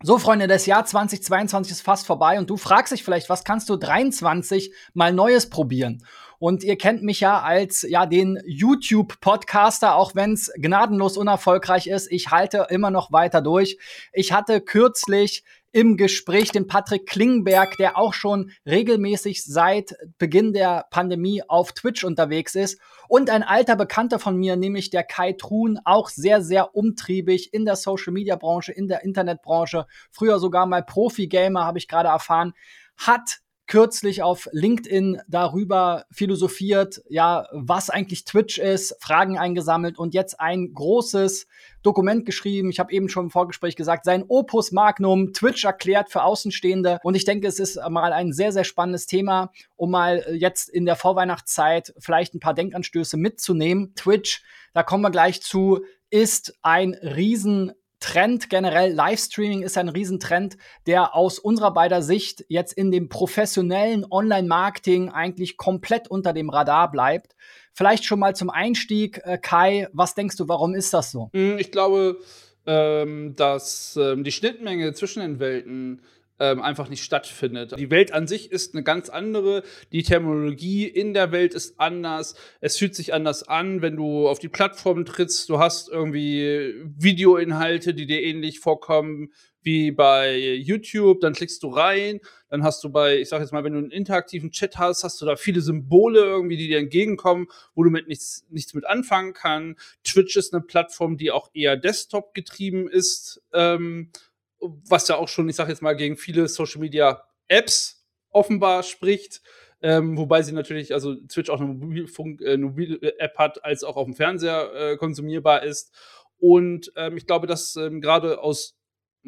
So, Freunde, das Jahr 2022 ist fast vorbei und du fragst dich vielleicht, was kannst du 23 mal Neues probieren? Und ihr kennt mich ja als ja den YouTube-Podcaster, auch wenn es gnadenlos unerfolgreich ist. Ich halte immer noch weiter durch. Ich hatte kürzlich im Gespräch den Patrick Klingberg, der auch schon regelmäßig seit Beginn der Pandemie auf Twitch unterwegs ist. Und ein alter Bekannter von mir, nämlich der Kai Truhn, auch sehr, sehr umtriebig in der Social-Media-Branche, in der Internetbranche, früher sogar mal Profi-Gamer, habe ich gerade erfahren, hat kürzlich auf LinkedIn darüber philosophiert, ja, was eigentlich Twitch ist, Fragen eingesammelt und jetzt ein großes Dokument geschrieben. Ich habe eben schon im Vorgespräch gesagt, sein Opus Magnum, Twitch erklärt für Außenstehende. Und ich denke, es ist mal ein sehr, sehr spannendes Thema, um mal jetzt in der Vorweihnachtszeit vielleicht ein paar Denkanstöße mitzunehmen. Twitch, da kommen wir gleich zu, ist ein riesen Trend generell. Livestreaming ist ein Riesentrend, der aus unserer beider Sicht jetzt in dem professionellen Online-Marketing eigentlich komplett unter dem Radar bleibt. Vielleicht schon mal zum Einstieg, äh, Kai, was denkst du, warum ist das so? Hm, ich glaube, ähm, dass ähm, die Schnittmenge zwischen den Welten ähm, einfach nicht stattfindet. Die Welt an sich ist eine ganz andere, die Terminologie in der Welt ist anders, es fühlt sich anders an, wenn du auf die Plattform trittst, du hast irgendwie Videoinhalte, die dir ähnlich vorkommen wie bei YouTube, dann klickst du rein, dann hast du bei, ich sag jetzt mal, wenn du einen interaktiven Chat hast, hast du da viele Symbole irgendwie, die dir entgegenkommen, wo du mit nichts, nichts mit anfangen kannst. Twitch ist eine Plattform, die auch eher Desktop getrieben ist. Ähm, was ja auch schon, ich sage jetzt mal, gegen viele Social Media Apps offenbar spricht. Ähm, wobei sie natürlich, also Twitch auch eine Mobilfunk, äh, Mobil-App hat, als auch auf dem Fernseher äh, konsumierbar ist. Und ähm, ich glaube, dass ähm, gerade aus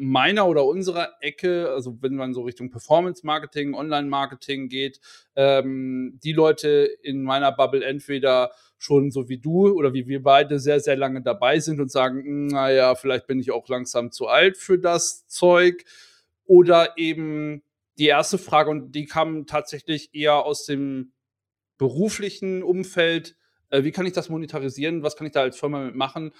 meiner oder unserer Ecke, also wenn man so Richtung Performance-Marketing, Online-Marketing geht, ähm, die Leute in meiner Bubble entweder schon so wie du oder wie wir beide sehr, sehr lange dabei sind und sagen, hm, naja, vielleicht bin ich auch langsam zu alt für das Zeug. Oder eben die erste Frage, und die kam tatsächlich eher aus dem beruflichen Umfeld, äh, wie kann ich das monetarisieren, was kann ich da als Firma mitmachen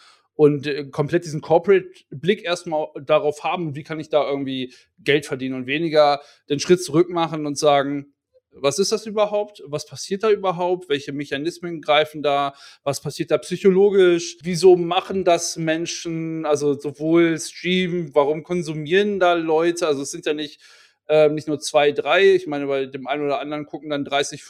und äh, komplett diesen Corporate-Blick erstmal darauf haben, wie kann ich da irgendwie Geld verdienen und weniger den Schritt zurück machen und sagen, was ist das überhaupt? Was passiert da überhaupt? Welche Mechanismen greifen da? Was passiert da psychologisch? Wieso machen das Menschen? Also sowohl streamen, warum konsumieren da Leute? Also es sind ja nicht, äh, nicht nur zwei, drei. Ich meine, bei dem einen oder anderen gucken dann 30,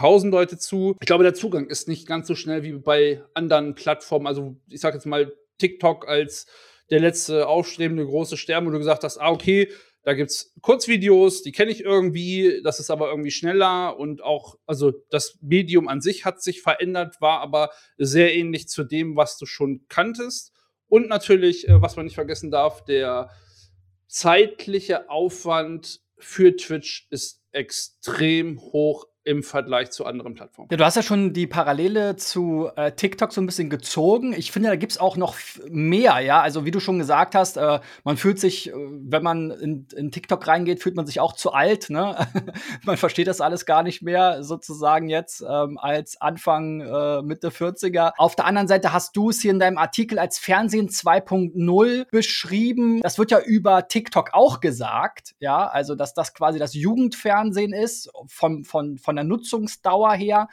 40.000 Leute zu. Ich glaube, der Zugang ist nicht ganz so schnell wie bei anderen Plattformen. Also ich sage jetzt mal TikTok als der letzte aufstrebende große Stern, wo du gesagt hast, ah, okay, da gibt es Kurzvideos, die kenne ich irgendwie, das ist aber irgendwie schneller und auch, also das Medium an sich hat sich verändert, war aber sehr ähnlich zu dem, was du schon kanntest. Und natürlich, äh, was man nicht vergessen darf, der zeitliche Aufwand für Twitch ist extrem hoch im Vergleich zu anderen Plattformen. Ja, du hast ja schon die Parallele zu äh, TikTok so ein bisschen gezogen. Ich finde, da gibt es auch noch mehr, ja. Also wie du schon gesagt hast, äh, man fühlt sich, äh, wenn man in, in, TikTok reingeht, fühlt man sich auch zu alt. Ne? man versteht das alles gar nicht mehr, sozusagen jetzt ähm, als Anfang äh, Mitte 40er. Auf der anderen Seite hast du es hier in deinem Artikel als Fernsehen 2.0 beschrieben. Das wird ja über TikTok auch gesagt, ja. Also dass das quasi das Jugendfernsehen ist von, von, von von der Nutzungsdauer her.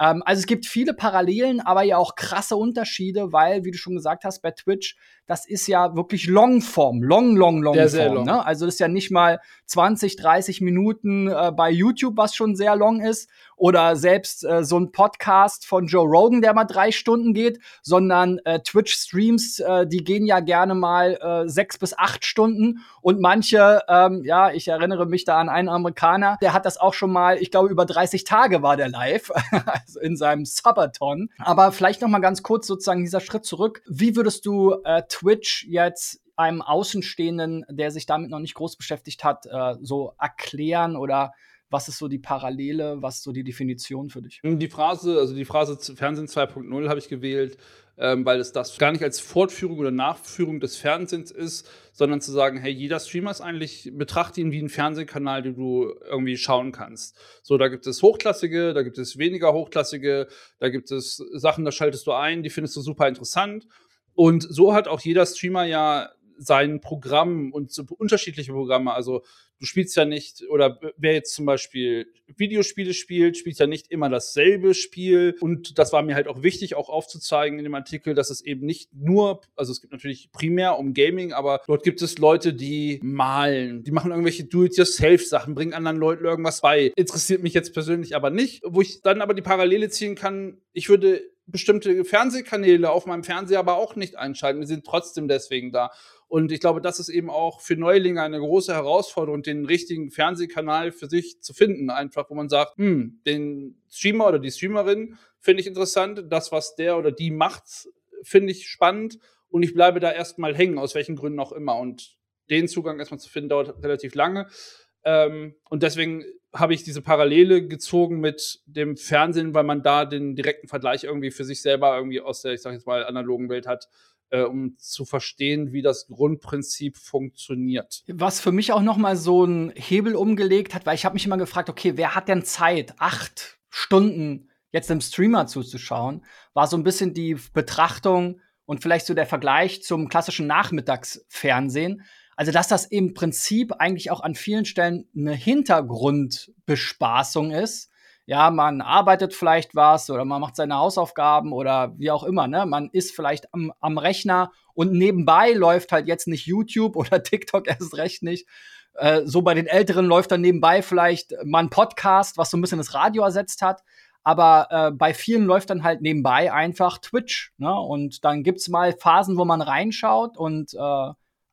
Ähm, also es gibt viele Parallelen, aber ja auch krasse Unterschiede, weil, wie du schon gesagt hast, bei Twitch das ist ja wirklich Longform, long, long, long sehr, Form. Long. Ne? Also das ist ja nicht mal 20, 30 Minuten äh, bei YouTube, was schon sehr long ist, oder selbst äh, so ein Podcast von Joe Rogan, der mal drei Stunden geht, sondern äh, Twitch-Streams, äh, die gehen ja gerne mal äh, sechs bis acht Stunden und manche, ähm, ja, ich erinnere mich da an einen Amerikaner, der hat das auch schon mal, ich glaube, über 30 Tage war der live, also in seinem Subathon. Aber vielleicht noch mal ganz kurz sozusagen dieser Schritt zurück. Wie würdest du äh, Twitch jetzt einem Außenstehenden, der sich damit noch nicht groß beschäftigt hat, äh, so erklären oder was ist so die Parallele, was ist so die Definition für dich? Die Phrase, also die Phrase Fernsehen 2.0 habe ich gewählt, ähm, weil es das gar nicht als Fortführung oder Nachführung des Fernsehens ist, sondern zu sagen, hey, jeder Streamer ist eigentlich, betrachte ihn wie einen Fernsehkanal, den du irgendwie schauen kannst. So, da gibt es hochklassige, da gibt es weniger hochklassige, da gibt es Sachen, da schaltest du ein, die findest du super interessant. Und so hat auch jeder Streamer ja seinen Programmen und so unterschiedliche Programme. Also du spielst ja nicht, oder wer jetzt zum Beispiel Videospiele spielt, spielt ja nicht immer dasselbe Spiel. Und das war mir halt auch wichtig, auch aufzuzeigen in dem Artikel, dass es eben nicht nur, also es gibt natürlich primär um Gaming, aber dort gibt es Leute, die malen, die machen irgendwelche Do-it-yourself-Sachen, bringen anderen Leuten irgendwas bei. Interessiert mich jetzt persönlich aber nicht. Wo ich dann aber die Parallele ziehen kann, ich würde bestimmte Fernsehkanäle auf meinem Fernseher aber auch nicht einschalten. Die sind trotzdem deswegen da. Und ich glaube, das ist eben auch für Neulinge eine große Herausforderung, den richtigen Fernsehkanal für sich zu finden. Einfach, wo man sagt, hm, den Streamer oder die Streamerin finde ich interessant. Das, was der oder die macht, finde ich spannend. Und ich bleibe da erstmal hängen, aus welchen Gründen auch immer. Und den Zugang erstmal zu finden, dauert relativ lange. Ähm, und deswegen habe ich diese Parallele gezogen mit dem Fernsehen, weil man da den direkten Vergleich irgendwie für sich selber irgendwie aus der, ich sage jetzt mal, analogen Welt hat, äh, um zu verstehen, wie das Grundprinzip funktioniert. Was für mich auch noch mal so ein Hebel umgelegt hat, weil ich habe mich immer gefragt, okay, wer hat denn Zeit, acht Stunden jetzt im Streamer zuzuschauen, war so ein bisschen die Betrachtung und vielleicht so der Vergleich zum klassischen Nachmittagsfernsehen. Also, dass das im Prinzip eigentlich auch an vielen Stellen eine Hintergrundbespaßung ist. Ja, man arbeitet vielleicht was oder man macht seine Hausaufgaben oder wie auch immer, ne? Man ist vielleicht am, am Rechner und nebenbei läuft halt jetzt nicht YouTube oder TikTok erst recht nicht. Äh, so bei den Älteren läuft dann nebenbei vielleicht mal ein Podcast, was so ein bisschen das Radio ersetzt hat. Aber äh, bei vielen läuft dann halt nebenbei einfach Twitch. Ne? Und dann gibt's mal Phasen, wo man reinschaut und äh,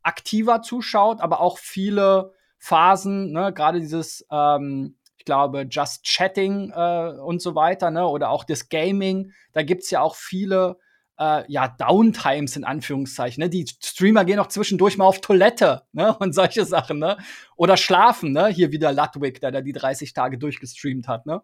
aktiver zuschaut, aber auch viele Phasen, ne, gerade dieses, ähm, ich glaube, Just Chatting äh, und so weiter, ne, oder auch das Gaming, da gibt es ja auch viele äh, ja, Downtimes in Anführungszeichen. Ne? Die Streamer gehen auch zwischendurch mal auf Toilette ne? und solche Sachen. Ne? Oder schlafen. Ne? Hier wieder Ludwig, der da die 30 Tage durchgestreamt hat. Ne?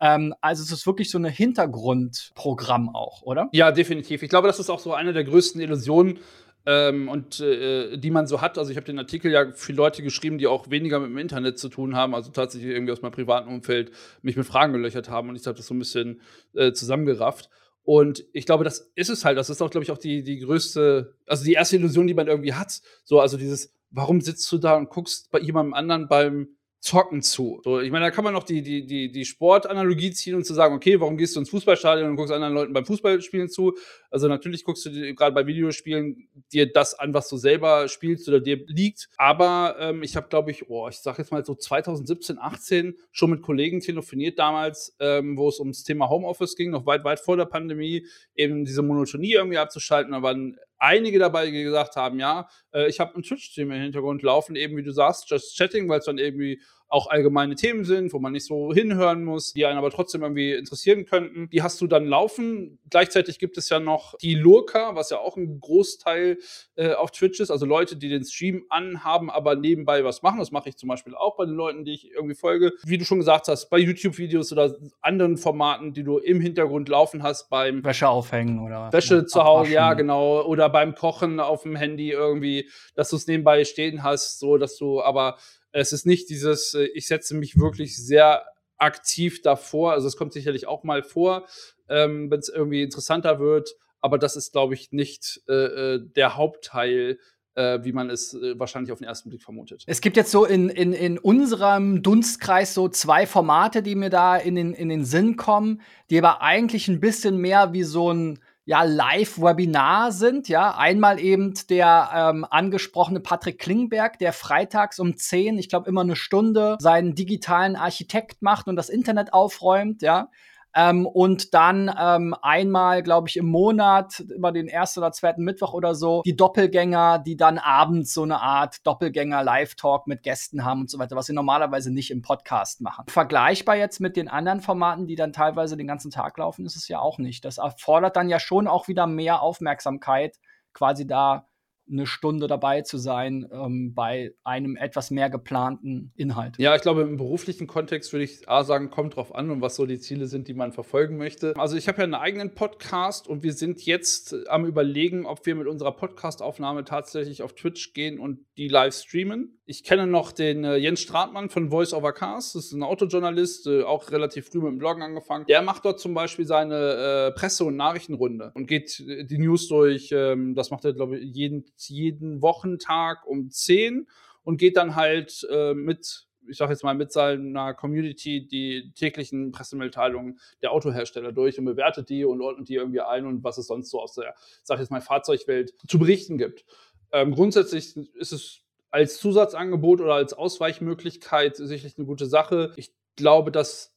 Ähm, also es ist wirklich so ein Hintergrundprogramm auch, oder? Ja, definitiv. Ich glaube, das ist auch so eine der größten Illusionen ähm, und äh, die man so hat. Also ich habe den Artikel ja für Leute geschrieben, die auch weniger mit dem Internet zu tun haben, also tatsächlich irgendwie aus meinem privaten Umfeld mich mit Fragen gelöchert haben und ich habe das so ein bisschen äh, zusammengerafft. Und ich glaube, das ist es halt. Das ist auch, glaube ich, auch die, die größte, also die erste Illusion, die man irgendwie hat. So, also dieses, warum sitzt du da und guckst bei jemandem anderen beim Zocken zu. So, ich meine, da kann man noch die, die, die, die Sportanalogie ziehen und zu sagen, okay, warum gehst du ins Fußballstadion und guckst anderen Leuten beim Fußballspielen zu? Also natürlich guckst du gerade bei Videospielen dir das an, was du selber spielst oder dir liegt. Aber ähm, ich habe, glaube ich, oh, ich sag jetzt mal so 2017, 18 schon mit Kollegen telefoniert damals, ähm, wo es ums Thema Homeoffice ging, noch weit, weit vor der Pandemie, eben diese Monotonie irgendwie abzuschalten. Da waren einige dabei, die gesagt haben, ja, äh, ich habe einen Twitch-Stream im Hintergrund laufen, eben wie du sagst, Just Chatting, weil es dann irgendwie auch allgemeine Themen sind, wo man nicht so hinhören muss, die einen aber trotzdem irgendwie interessieren könnten. Die hast du dann laufen. Gleichzeitig gibt es ja noch die Lurker, was ja auch ein Großteil äh, auf Twitch ist. Also Leute, die den Stream anhaben, aber nebenbei was machen. Das mache ich zum Beispiel auch bei den Leuten, die ich irgendwie folge. Wie du schon gesagt hast, bei YouTube-Videos oder anderen Formaten, die du im Hintergrund laufen hast, beim Wäsche aufhängen oder Wäsche zu Hause, ja, genau. Oder beim Kochen auf dem Handy irgendwie, dass du es nebenbei stehen hast, so dass du aber es ist nicht dieses, äh, ich setze mich wirklich sehr aktiv davor. Also es kommt sicherlich auch mal vor, ähm, wenn es irgendwie interessanter wird. Aber das ist, glaube ich, nicht äh, äh, der Hauptteil äh, wie man es wahrscheinlich auf den ersten Blick vermutet. Es gibt jetzt so in, in, in unserem Dunstkreis so zwei Formate, die mir da in den, in den Sinn kommen, die aber eigentlich ein bisschen mehr wie so ein ja, Live-Webinar sind. Ja, einmal eben der ähm, angesprochene Patrick Klingberg, der freitags um 10, ich glaube immer eine Stunde, seinen digitalen Architekt macht und das Internet aufräumt. Ja, ähm, und dann ähm, einmal, glaube ich, im Monat, immer den ersten oder zweiten Mittwoch oder so, die Doppelgänger, die dann abends so eine Art Doppelgänger-Live-Talk mit Gästen haben und so weiter, was sie normalerweise nicht im Podcast machen. Vergleichbar jetzt mit den anderen Formaten, die dann teilweise den ganzen Tag laufen, ist es ja auch nicht. Das erfordert dann ja schon auch wieder mehr Aufmerksamkeit, quasi da eine Stunde dabei zu sein ähm, bei einem etwas mehr geplanten Inhalt. Ja, ich glaube, im beruflichen Kontext würde ich A sagen, kommt drauf an und was so die Ziele sind, die man verfolgen möchte. Also ich habe ja einen eigenen Podcast und wir sind jetzt am überlegen, ob wir mit unserer Podcast-Aufnahme tatsächlich auf Twitch gehen und die live streamen. Ich kenne noch den äh, Jens Stratmann von Voice Over Cars, das ist ein Autojournalist, äh, auch relativ früh mit dem Bloggen angefangen. Der macht dort zum Beispiel seine äh, Presse- und Nachrichtenrunde und geht äh, die News durch. Ähm, das macht er, glaube ich, jeden, jeden Wochentag um 10 und geht dann halt äh, mit ich sage jetzt mal, mit seiner Community die täglichen Pressemitteilungen der Autohersteller durch und bewertet die und ordnet die irgendwie ein und was es sonst so aus der, sag ich jetzt mal, Fahrzeugwelt zu berichten gibt. Ähm, grundsätzlich ist es als Zusatzangebot oder als Ausweichmöglichkeit sicherlich eine gute Sache. Ich glaube, dass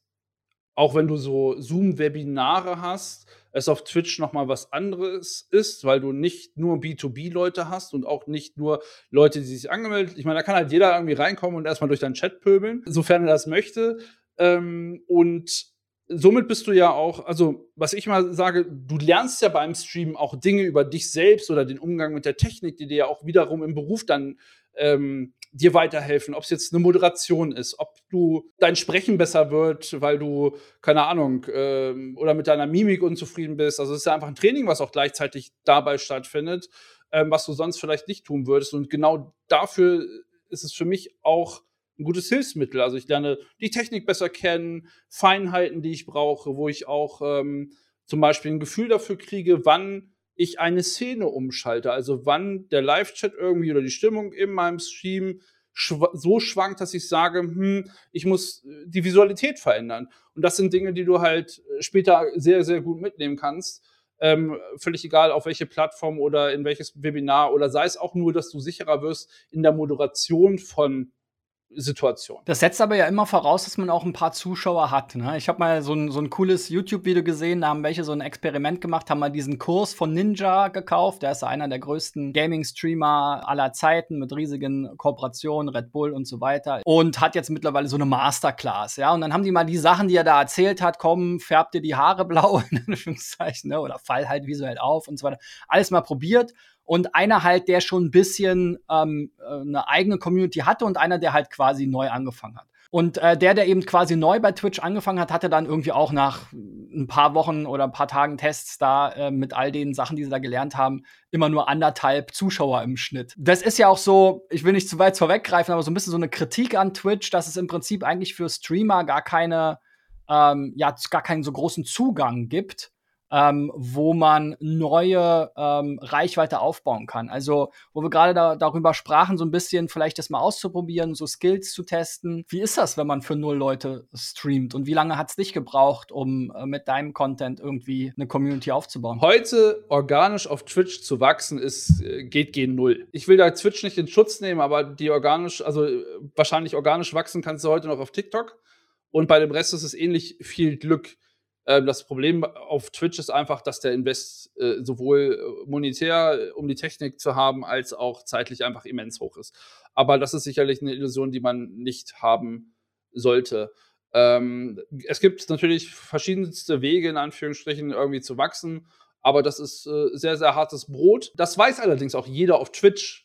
auch wenn du so Zoom-Webinare hast, es auf Twitch nochmal was anderes ist, weil du nicht nur B2B-Leute hast und auch nicht nur Leute, die sich angemeldet Ich meine, da kann halt jeder irgendwie reinkommen und erstmal durch deinen Chat pöbeln, sofern er das möchte. Ähm, und somit bist du ja auch, also was ich mal sage, du lernst ja beim Stream auch Dinge über dich selbst oder den Umgang mit der Technik, die dir ja auch wiederum im Beruf dann ähm, dir weiterhelfen, ob es jetzt eine Moderation ist, ob du dein Sprechen besser wird, weil du, keine Ahnung, ähm, oder mit deiner Mimik unzufrieden bist. Also es ist ja einfach ein Training, was auch gleichzeitig dabei stattfindet, ähm, was du sonst vielleicht nicht tun würdest. Und genau dafür ist es für mich auch ein gutes Hilfsmittel. Also ich lerne die Technik besser kennen, Feinheiten, die ich brauche, wo ich auch ähm, zum Beispiel ein Gefühl dafür kriege, wann ich eine Szene umschalte. Also wann der Live-Chat irgendwie oder die Stimmung in meinem Stream schw so schwankt, dass ich sage, hm, ich muss äh, die Visualität verändern. Und das sind Dinge, die du halt äh, später sehr, sehr gut mitnehmen kannst. Ähm, völlig egal, auf welche Plattform oder in welches Webinar oder sei es auch nur, dass du sicherer wirst in der Moderation von Situation. Das setzt aber ja immer voraus, dass man auch ein paar Zuschauer hat. Ne? Ich habe mal so ein, so ein cooles YouTube-Video gesehen, da haben welche so ein Experiment gemacht, haben mal diesen Kurs von Ninja gekauft. Der ist ja einer der größten Gaming-Streamer aller Zeiten mit riesigen Kooperationen, Red Bull und so weiter. Und hat jetzt mittlerweile so eine Masterclass. Ja, und dann haben die mal die Sachen, die er da erzählt hat, komm, färb dir die Haare blau, in Anführungszeichen, ne? oder fall halt visuell auf und so weiter. Alles mal probiert und einer halt, der schon ein bisschen ähm, äh, eine eigene Community hatte und einer, der halt quasi neu angefangen hat. Und äh, der, der eben quasi neu bei Twitch angefangen hat, hatte dann irgendwie auch nach ein paar Wochen oder ein paar Tagen Tests da äh, mit all den Sachen, die sie da gelernt haben, immer nur anderthalb Zuschauer im Schnitt. Das ist ja auch so, ich will nicht zu weit vorweggreifen, aber so ein bisschen so eine Kritik an Twitch, dass es im Prinzip eigentlich für Streamer gar keine, ähm, ja, gar keinen so großen Zugang gibt ähm, wo man neue ähm, Reichweite aufbauen kann. Also, wo wir gerade da, darüber sprachen, so ein bisschen vielleicht das mal auszuprobieren, so Skills zu testen. Wie ist das, wenn man für null Leute streamt? Und wie lange hat es dich gebraucht, um äh, mit deinem Content irgendwie eine Community aufzubauen? Heute organisch auf Twitch zu wachsen, ist, äh, geht gegen null. Ich will da Twitch nicht in Schutz nehmen, aber die organisch, also wahrscheinlich organisch wachsen kannst du heute noch auf TikTok. Und bei dem Rest ist es ähnlich viel Glück. Ähm, das Problem auf Twitch ist einfach, dass der Invest äh, sowohl äh, monetär, äh, um die Technik zu haben, als auch zeitlich einfach immens hoch ist. Aber das ist sicherlich eine Illusion, die man nicht haben sollte. Ähm, es gibt natürlich verschiedenste Wege, in Anführungsstrichen, irgendwie zu wachsen. Aber das ist äh, sehr, sehr hartes Brot. Das weiß allerdings auch jeder auf Twitch,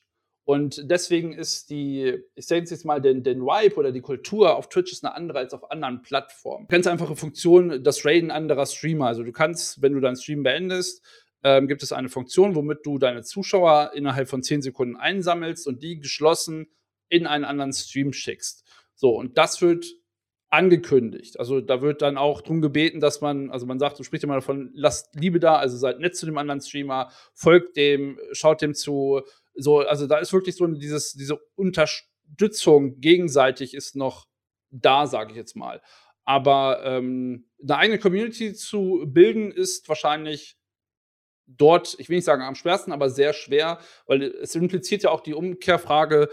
und deswegen ist die, ich sage jetzt mal, den, den Vibe oder die Kultur auf Twitch ist eine andere als auf anderen Plattformen. Du einfache Funktion, das Raiden anderer Streamer. Also du kannst, wenn du deinen Stream beendest, ähm, gibt es eine Funktion, womit du deine Zuschauer innerhalb von 10 Sekunden einsammelst und die geschlossen in einen anderen Stream schickst. So, und das wird angekündigt. Also da wird dann auch darum gebeten, dass man, also man sagt, du sprichst immer davon, lasst Liebe da, also seid nett zu dem anderen Streamer, folgt dem, schaut dem zu, so, also da ist wirklich so dieses, diese Unterstützung gegenseitig ist noch da, sage ich jetzt mal. Aber ähm, eine eigene Community zu bilden, ist wahrscheinlich dort, ich will nicht sagen am schwersten, aber sehr schwer, weil es impliziert ja auch die Umkehrfrage,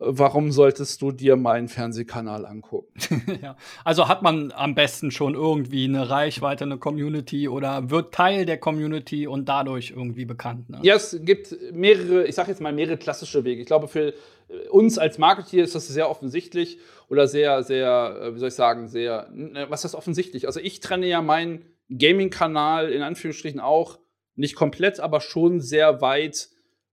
warum solltest du dir meinen Fernsehkanal angucken? ja. Also hat man am besten schon irgendwie eine Reichweite, eine Community oder wird Teil der Community und dadurch irgendwie bekannt. Ne? Ja, es gibt mehrere, ich sage jetzt mal mehrere klassische Wege. Ich glaube, für uns als Marketeer ist das sehr offensichtlich oder sehr, sehr, äh, wie soll ich sagen, sehr, ne, was ist offensichtlich? Also ich trenne ja meinen Gaming-Kanal in Anführungsstrichen auch nicht komplett, aber schon sehr weit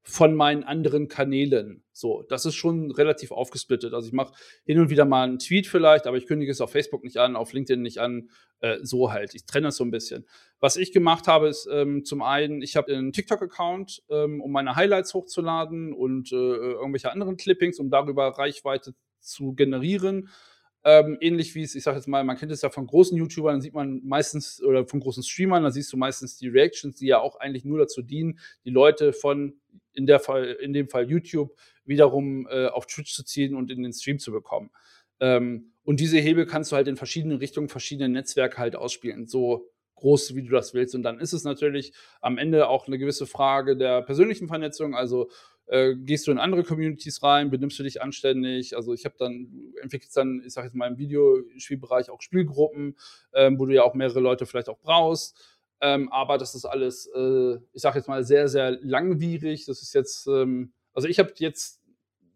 von meinen anderen Kanälen. So, das ist schon relativ aufgesplittet. Also ich mache hin und wieder mal einen Tweet vielleicht, aber ich kündige es auf Facebook nicht an, auf LinkedIn nicht an. Äh, so halt. Ich trenne das so ein bisschen. Was ich gemacht habe, ist ähm, zum einen, ich habe einen TikTok-Account, ähm, um meine Highlights hochzuladen und äh, irgendwelche anderen Clippings, um darüber Reichweite zu generieren. Ähm, ähnlich wie es, ich sage jetzt mal, man kennt es ja von großen YouTubern, dann sieht man meistens, oder von großen Streamern, da siehst du meistens die Reactions, die ja auch eigentlich nur dazu dienen, die Leute von, in, der Fall, in dem Fall YouTube, wiederum äh, auf Twitch zu ziehen und in den Stream zu bekommen. Ähm, und diese Hebel kannst du halt in verschiedenen Richtungen, verschiedene Netzwerke halt ausspielen, so groß, wie du das willst. Und dann ist es natürlich am Ende auch eine gewisse Frage der persönlichen Vernetzung, also äh, gehst du in andere Communities rein, benimmst du dich anständig. Also ich habe dann, entwickelt dann, ich sage jetzt mal im Videospielbereich auch Spielgruppen, ähm, wo du ja auch mehrere Leute vielleicht auch brauchst. Ähm, aber das ist alles, äh, ich sage jetzt mal, sehr, sehr langwierig. Das ist jetzt, ähm, also ich habe jetzt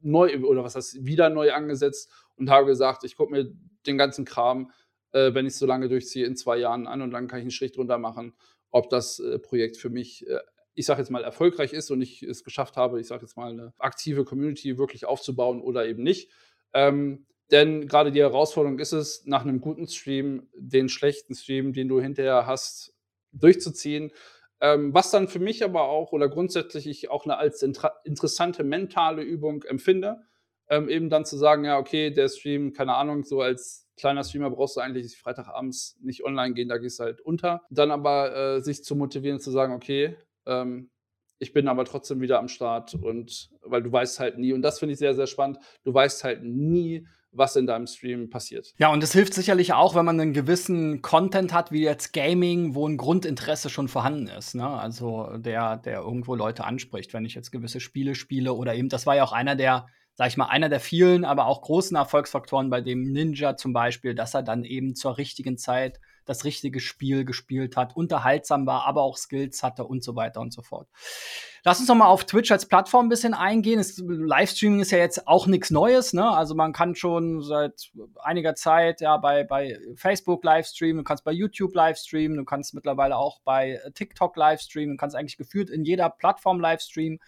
neu, oder was heißt, wieder neu angesetzt und habe gesagt, ich gucke mir den ganzen Kram, äh, wenn ich es so lange durchziehe, in zwei Jahren an und dann kann ich einen Strich drunter machen, ob das äh, Projekt für mich äh, ich sage jetzt mal, erfolgreich ist und ich es geschafft habe, ich sage jetzt mal, eine aktive Community wirklich aufzubauen oder eben nicht. Ähm, denn gerade die Herausforderung ist es, nach einem guten Stream den schlechten Stream, den du hinterher hast, durchzuziehen. Ähm, was dann für mich aber auch oder grundsätzlich ich auch eine als interessante mentale Übung empfinde, ähm, eben dann zu sagen, ja, okay, der Stream, keine Ahnung, so als kleiner Streamer brauchst du eigentlich Freitagabends nicht online gehen, da gehst du halt unter. Dann aber äh, sich zu motivieren, zu sagen, okay, ähm, ich bin aber trotzdem wieder am Start und weil du weißt halt nie, und das finde ich sehr, sehr spannend, du weißt halt nie, was in deinem Stream passiert. Ja, und es hilft sicherlich auch, wenn man einen gewissen Content hat, wie jetzt Gaming, wo ein Grundinteresse schon vorhanden ist. Ne? Also der, der irgendwo Leute anspricht, wenn ich jetzt gewisse Spiele spiele oder eben, das war ja auch einer der, sag ich mal, einer der vielen, aber auch großen Erfolgsfaktoren bei dem Ninja zum Beispiel, dass er dann eben zur richtigen Zeit das richtige Spiel gespielt hat, unterhaltsam war, aber auch Skills hatte und so weiter und so fort. Lass uns noch mal auf Twitch als Plattform ein bisschen eingehen. Es, Livestreaming ist ja jetzt auch nichts Neues, ne? Also man kann schon seit einiger Zeit ja bei, bei Facebook Livestreamen, du kannst bei YouTube Livestreamen, du kannst mittlerweile auch bei TikTok Livestreamen, du kannst eigentlich geführt in jeder Plattform Livestreamen.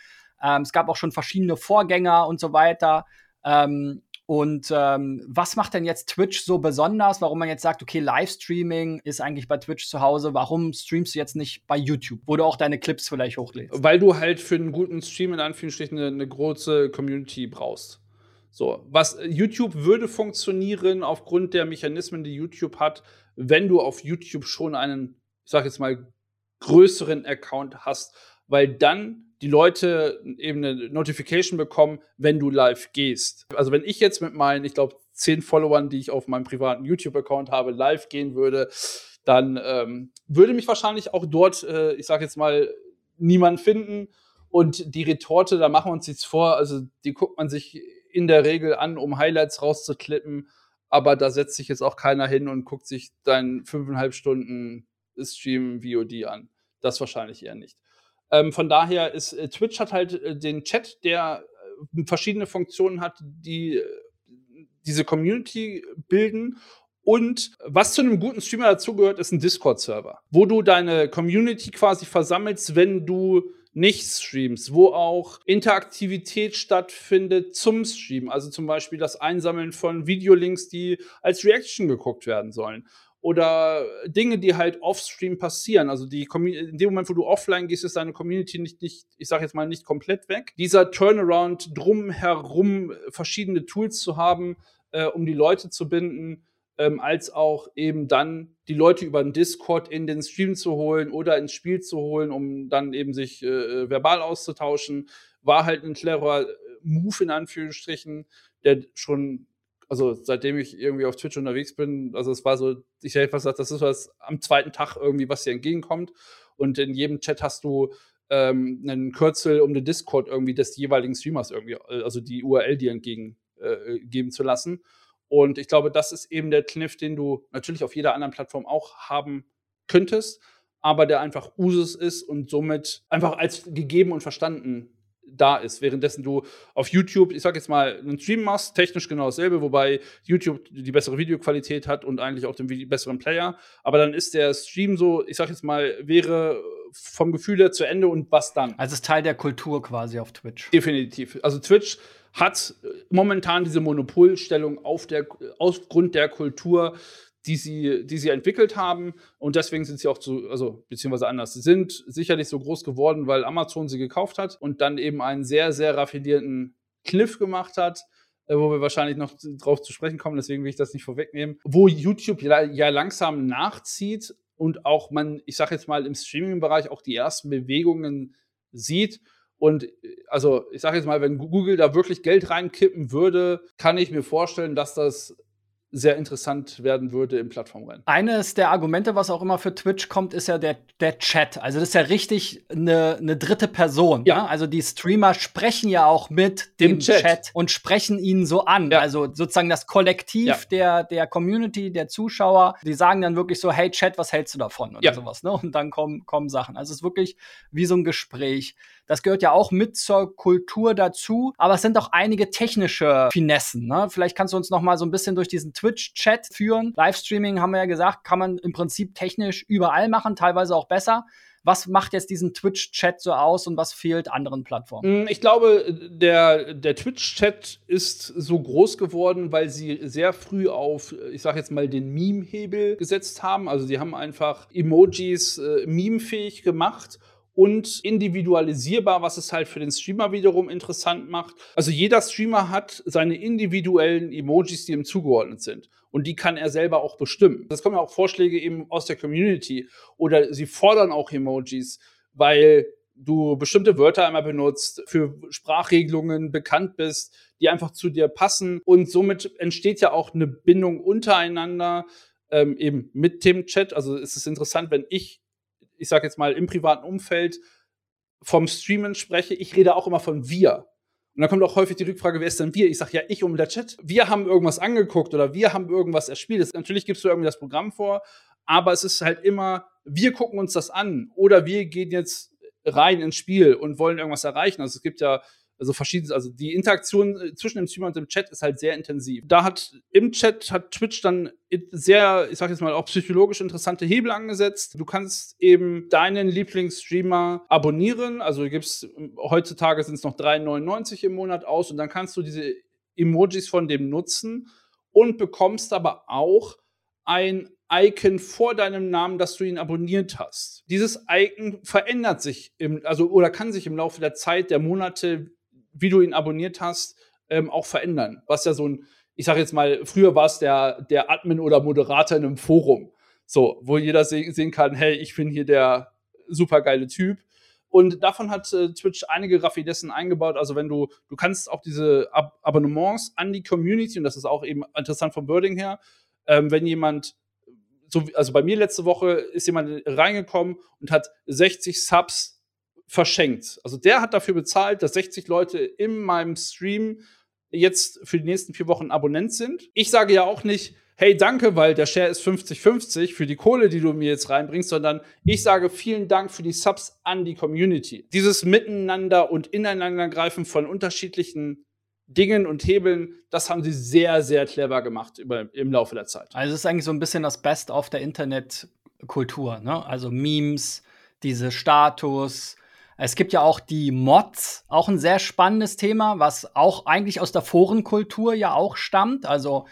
Ähm, es gab auch schon verschiedene Vorgänger und so weiter. Ähm, und ähm, was macht denn jetzt Twitch so besonders, warum man jetzt sagt, okay, Livestreaming ist eigentlich bei Twitch zu Hause, warum streamst du jetzt nicht bei YouTube, wo du auch deine Clips vielleicht hochlädst? Weil du halt für einen guten Stream in Anführungsstrichen eine, eine große Community brauchst. So, was YouTube würde funktionieren aufgrund der Mechanismen, die YouTube hat, wenn du auf YouTube schon einen, ich sag jetzt mal, größeren Account hast, weil dann die Leute eben eine Notification bekommen, wenn du live gehst. Also wenn ich jetzt mit meinen, ich glaube, zehn Followern, die ich auf meinem privaten YouTube-Account habe, live gehen würde, dann ähm, würde mich wahrscheinlich auch dort, äh, ich sage jetzt mal, niemand finden. Und die Retorte, da machen wir uns jetzt vor, also die guckt man sich in der Regel an, um Highlights rauszuklippen. Aber da setzt sich jetzt auch keiner hin und guckt sich deinen fünfeinhalb Stunden Stream VOD an. Das wahrscheinlich eher nicht. Ähm, von daher ist äh, Twitch hat halt äh, den Chat, der äh, verschiedene Funktionen hat, die äh, diese Community bilden. Und was zu einem guten Streamer dazugehört, ist ein Discord-Server, wo du deine Community quasi versammelst, wenn du nicht streamst, wo auch Interaktivität stattfindet zum Stream. Also zum Beispiel das Einsammeln von Videolinks, die als Reaction geguckt werden sollen oder Dinge, die halt offstream passieren. Also die in dem Moment, wo du offline gehst, ist deine Community nicht, nicht ich sage jetzt mal, nicht komplett weg. Dieser Turnaround drumherum, verschiedene Tools zu haben, äh, um die Leute zu binden, ähm, als auch eben dann die Leute über den Discord in den Stream zu holen oder ins Spiel zu holen, um dann eben sich äh, äh verbal auszutauschen, war halt ein cleverer Move in Anführungsstrichen, der schon also seitdem ich irgendwie auf Twitch unterwegs bin, also es war so, ich hätte fast gesagt, das ist was am zweiten Tag irgendwie, was dir entgegenkommt. Und in jedem Chat hast du ähm, einen Kürzel, um den Discord irgendwie des jeweiligen Streamers irgendwie, äh, also die URL dir entgegengeben äh, zu lassen. Und ich glaube, das ist eben der Kniff, den du natürlich auf jeder anderen Plattform auch haben könntest, aber der einfach Usus ist und somit einfach als gegeben und verstanden da ist. Währenddessen du auf YouTube, ich sag jetzt mal, einen Stream machst, technisch genau dasselbe, wobei YouTube die bessere Videoqualität hat und eigentlich auch den besseren Player. Aber dann ist der Stream so, ich sag jetzt mal, wäre vom Gefühl her zu Ende und was dann? Also es ist Teil der Kultur quasi auf Twitch. Definitiv. Also Twitch hat momentan diese Monopolstellung auf der, aufgrund der Kultur die sie, die sie entwickelt haben. Und deswegen sind sie auch so, also beziehungsweise anders, sie sind sicherlich so groß geworden, weil Amazon sie gekauft hat und dann eben einen sehr, sehr raffinierten Kniff gemacht hat, äh, wo wir wahrscheinlich noch drauf zu sprechen kommen, deswegen will ich das nicht vorwegnehmen, wo YouTube ja, langsam nachzieht und auch man, ich sag jetzt mal, im Streaming-Bereich auch die ersten Bewegungen sieht. Und also, ich sage jetzt mal, wenn Google da wirklich Geld reinkippen würde, kann ich mir vorstellen, dass das sehr interessant werden würde im Plattformrennen. Eines der Argumente, was auch immer für Twitch kommt, ist ja der, der Chat. Also das ist ja richtig eine, eine dritte Person. Ja. Ne? Also die Streamer sprechen ja auch mit dem Chat. Chat. und sprechen ihn so an. Ja. Also sozusagen das Kollektiv ja. der, der Community, der Zuschauer, die sagen dann wirklich so, hey Chat, was hältst du davon? Oder ja. sowas. Ne? Und dann kommen, kommen Sachen. Also es ist wirklich wie so ein Gespräch. Das gehört ja auch mit zur Kultur dazu. Aber es sind auch einige technische Finessen. Ne? Vielleicht kannst du uns noch mal so ein bisschen durch diesen Twitch-Chat führen. Livestreaming haben wir ja gesagt, kann man im Prinzip technisch überall machen, teilweise auch besser. Was macht jetzt diesen Twitch-Chat so aus und was fehlt anderen Plattformen? Mm, ich glaube, der, der Twitch-Chat ist so groß geworden, weil sie sehr früh auf, ich sag jetzt mal, den Meme-Hebel gesetzt haben. Also sie haben einfach Emojis äh, memefähig gemacht und individualisierbar, was es halt für den Streamer wiederum interessant macht. Also jeder Streamer hat seine individuellen Emojis, die ihm zugeordnet sind. Und die kann er selber auch bestimmen. Das kommen ja auch Vorschläge eben aus der Community. Oder sie fordern auch Emojis, weil du bestimmte Wörter einmal benutzt, für Sprachregelungen bekannt bist, die einfach zu dir passen. Und somit entsteht ja auch eine Bindung untereinander, ähm, eben mit dem Chat. Also es ist interessant, wenn ich ich sage jetzt mal, im privaten Umfeld vom Streamen spreche, ich rede auch immer von wir. Und dann kommt auch häufig die Rückfrage, wer ist denn wir? Ich sage ja, ich und der Chat. Wir haben irgendwas angeguckt oder wir haben irgendwas erspielt. Natürlich gibst du irgendwie das Programm vor, aber es ist halt immer, wir gucken uns das an oder wir gehen jetzt rein ins Spiel und wollen irgendwas erreichen. Also es gibt ja also verschiedenes, also die Interaktion äh, zwischen dem Streamer und dem Chat ist halt sehr intensiv. Da hat im Chat hat Twitch dann sehr, ich sag jetzt mal, auch psychologisch interessante Hebel angesetzt. Du kannst eben deinen Lieblingsstreamer abonnieren. Also gibst heutzutage sind es noch 3,99 im Monat aus und dann kannst du diese Emojis von dem nutzen und bekommst aber auch ein Icon vor deinem Namen, dass du ihn abonniert hast. Dieses Icon verändert sich im, also oder kann sich im Laufe der Zeit, der Monate, wie du ihn abonniert hast, ähm, auch verändern. Was ja so ein, ich sage jetzt mal, früher war es der, der Admin oder Moderator in einem Forum, so, wo jeder se sehen kann, hey, ich bin hier der supergeile Typ. Und davon hat äh, Twitch einige Raffinessen eingebaut. Also wenn du, du kannst auch diese Ab Abonnements an die Community, und das ist auch eben interessant vom Wording her, ähm, wenn jemand, so, also bei mir letzte Woche ist jemand reingekommen und hat 60 Subs verschenkt. Also der hat dafür bezahlt, dass 60 Leute in meinem Stream jetzt für die nächsten vier Wochen Abonnent sind. Ich sage ja auch nicht, hey, danke, weil der Share ist 50-50 für die Kohle, die du mir jetzt reinbringst, sondern ich sage vielen Dank für die Subs an die Community. Dieses Miteinander und Ineinandergreifen von unterschiedlichen Dingen und Hebeln, das haben sie sehr, sehr clever gemacht über, im Laufe der Zeit. Also es ist eigentlich so ein bisschen das Best of der Internetkultur, ne? Also Memes, diese Status, es gibt ja auch die Mods, auch ein sehr spannendes Thema, was auch eigentlich aus der Forenkultur ja auch stammt. Also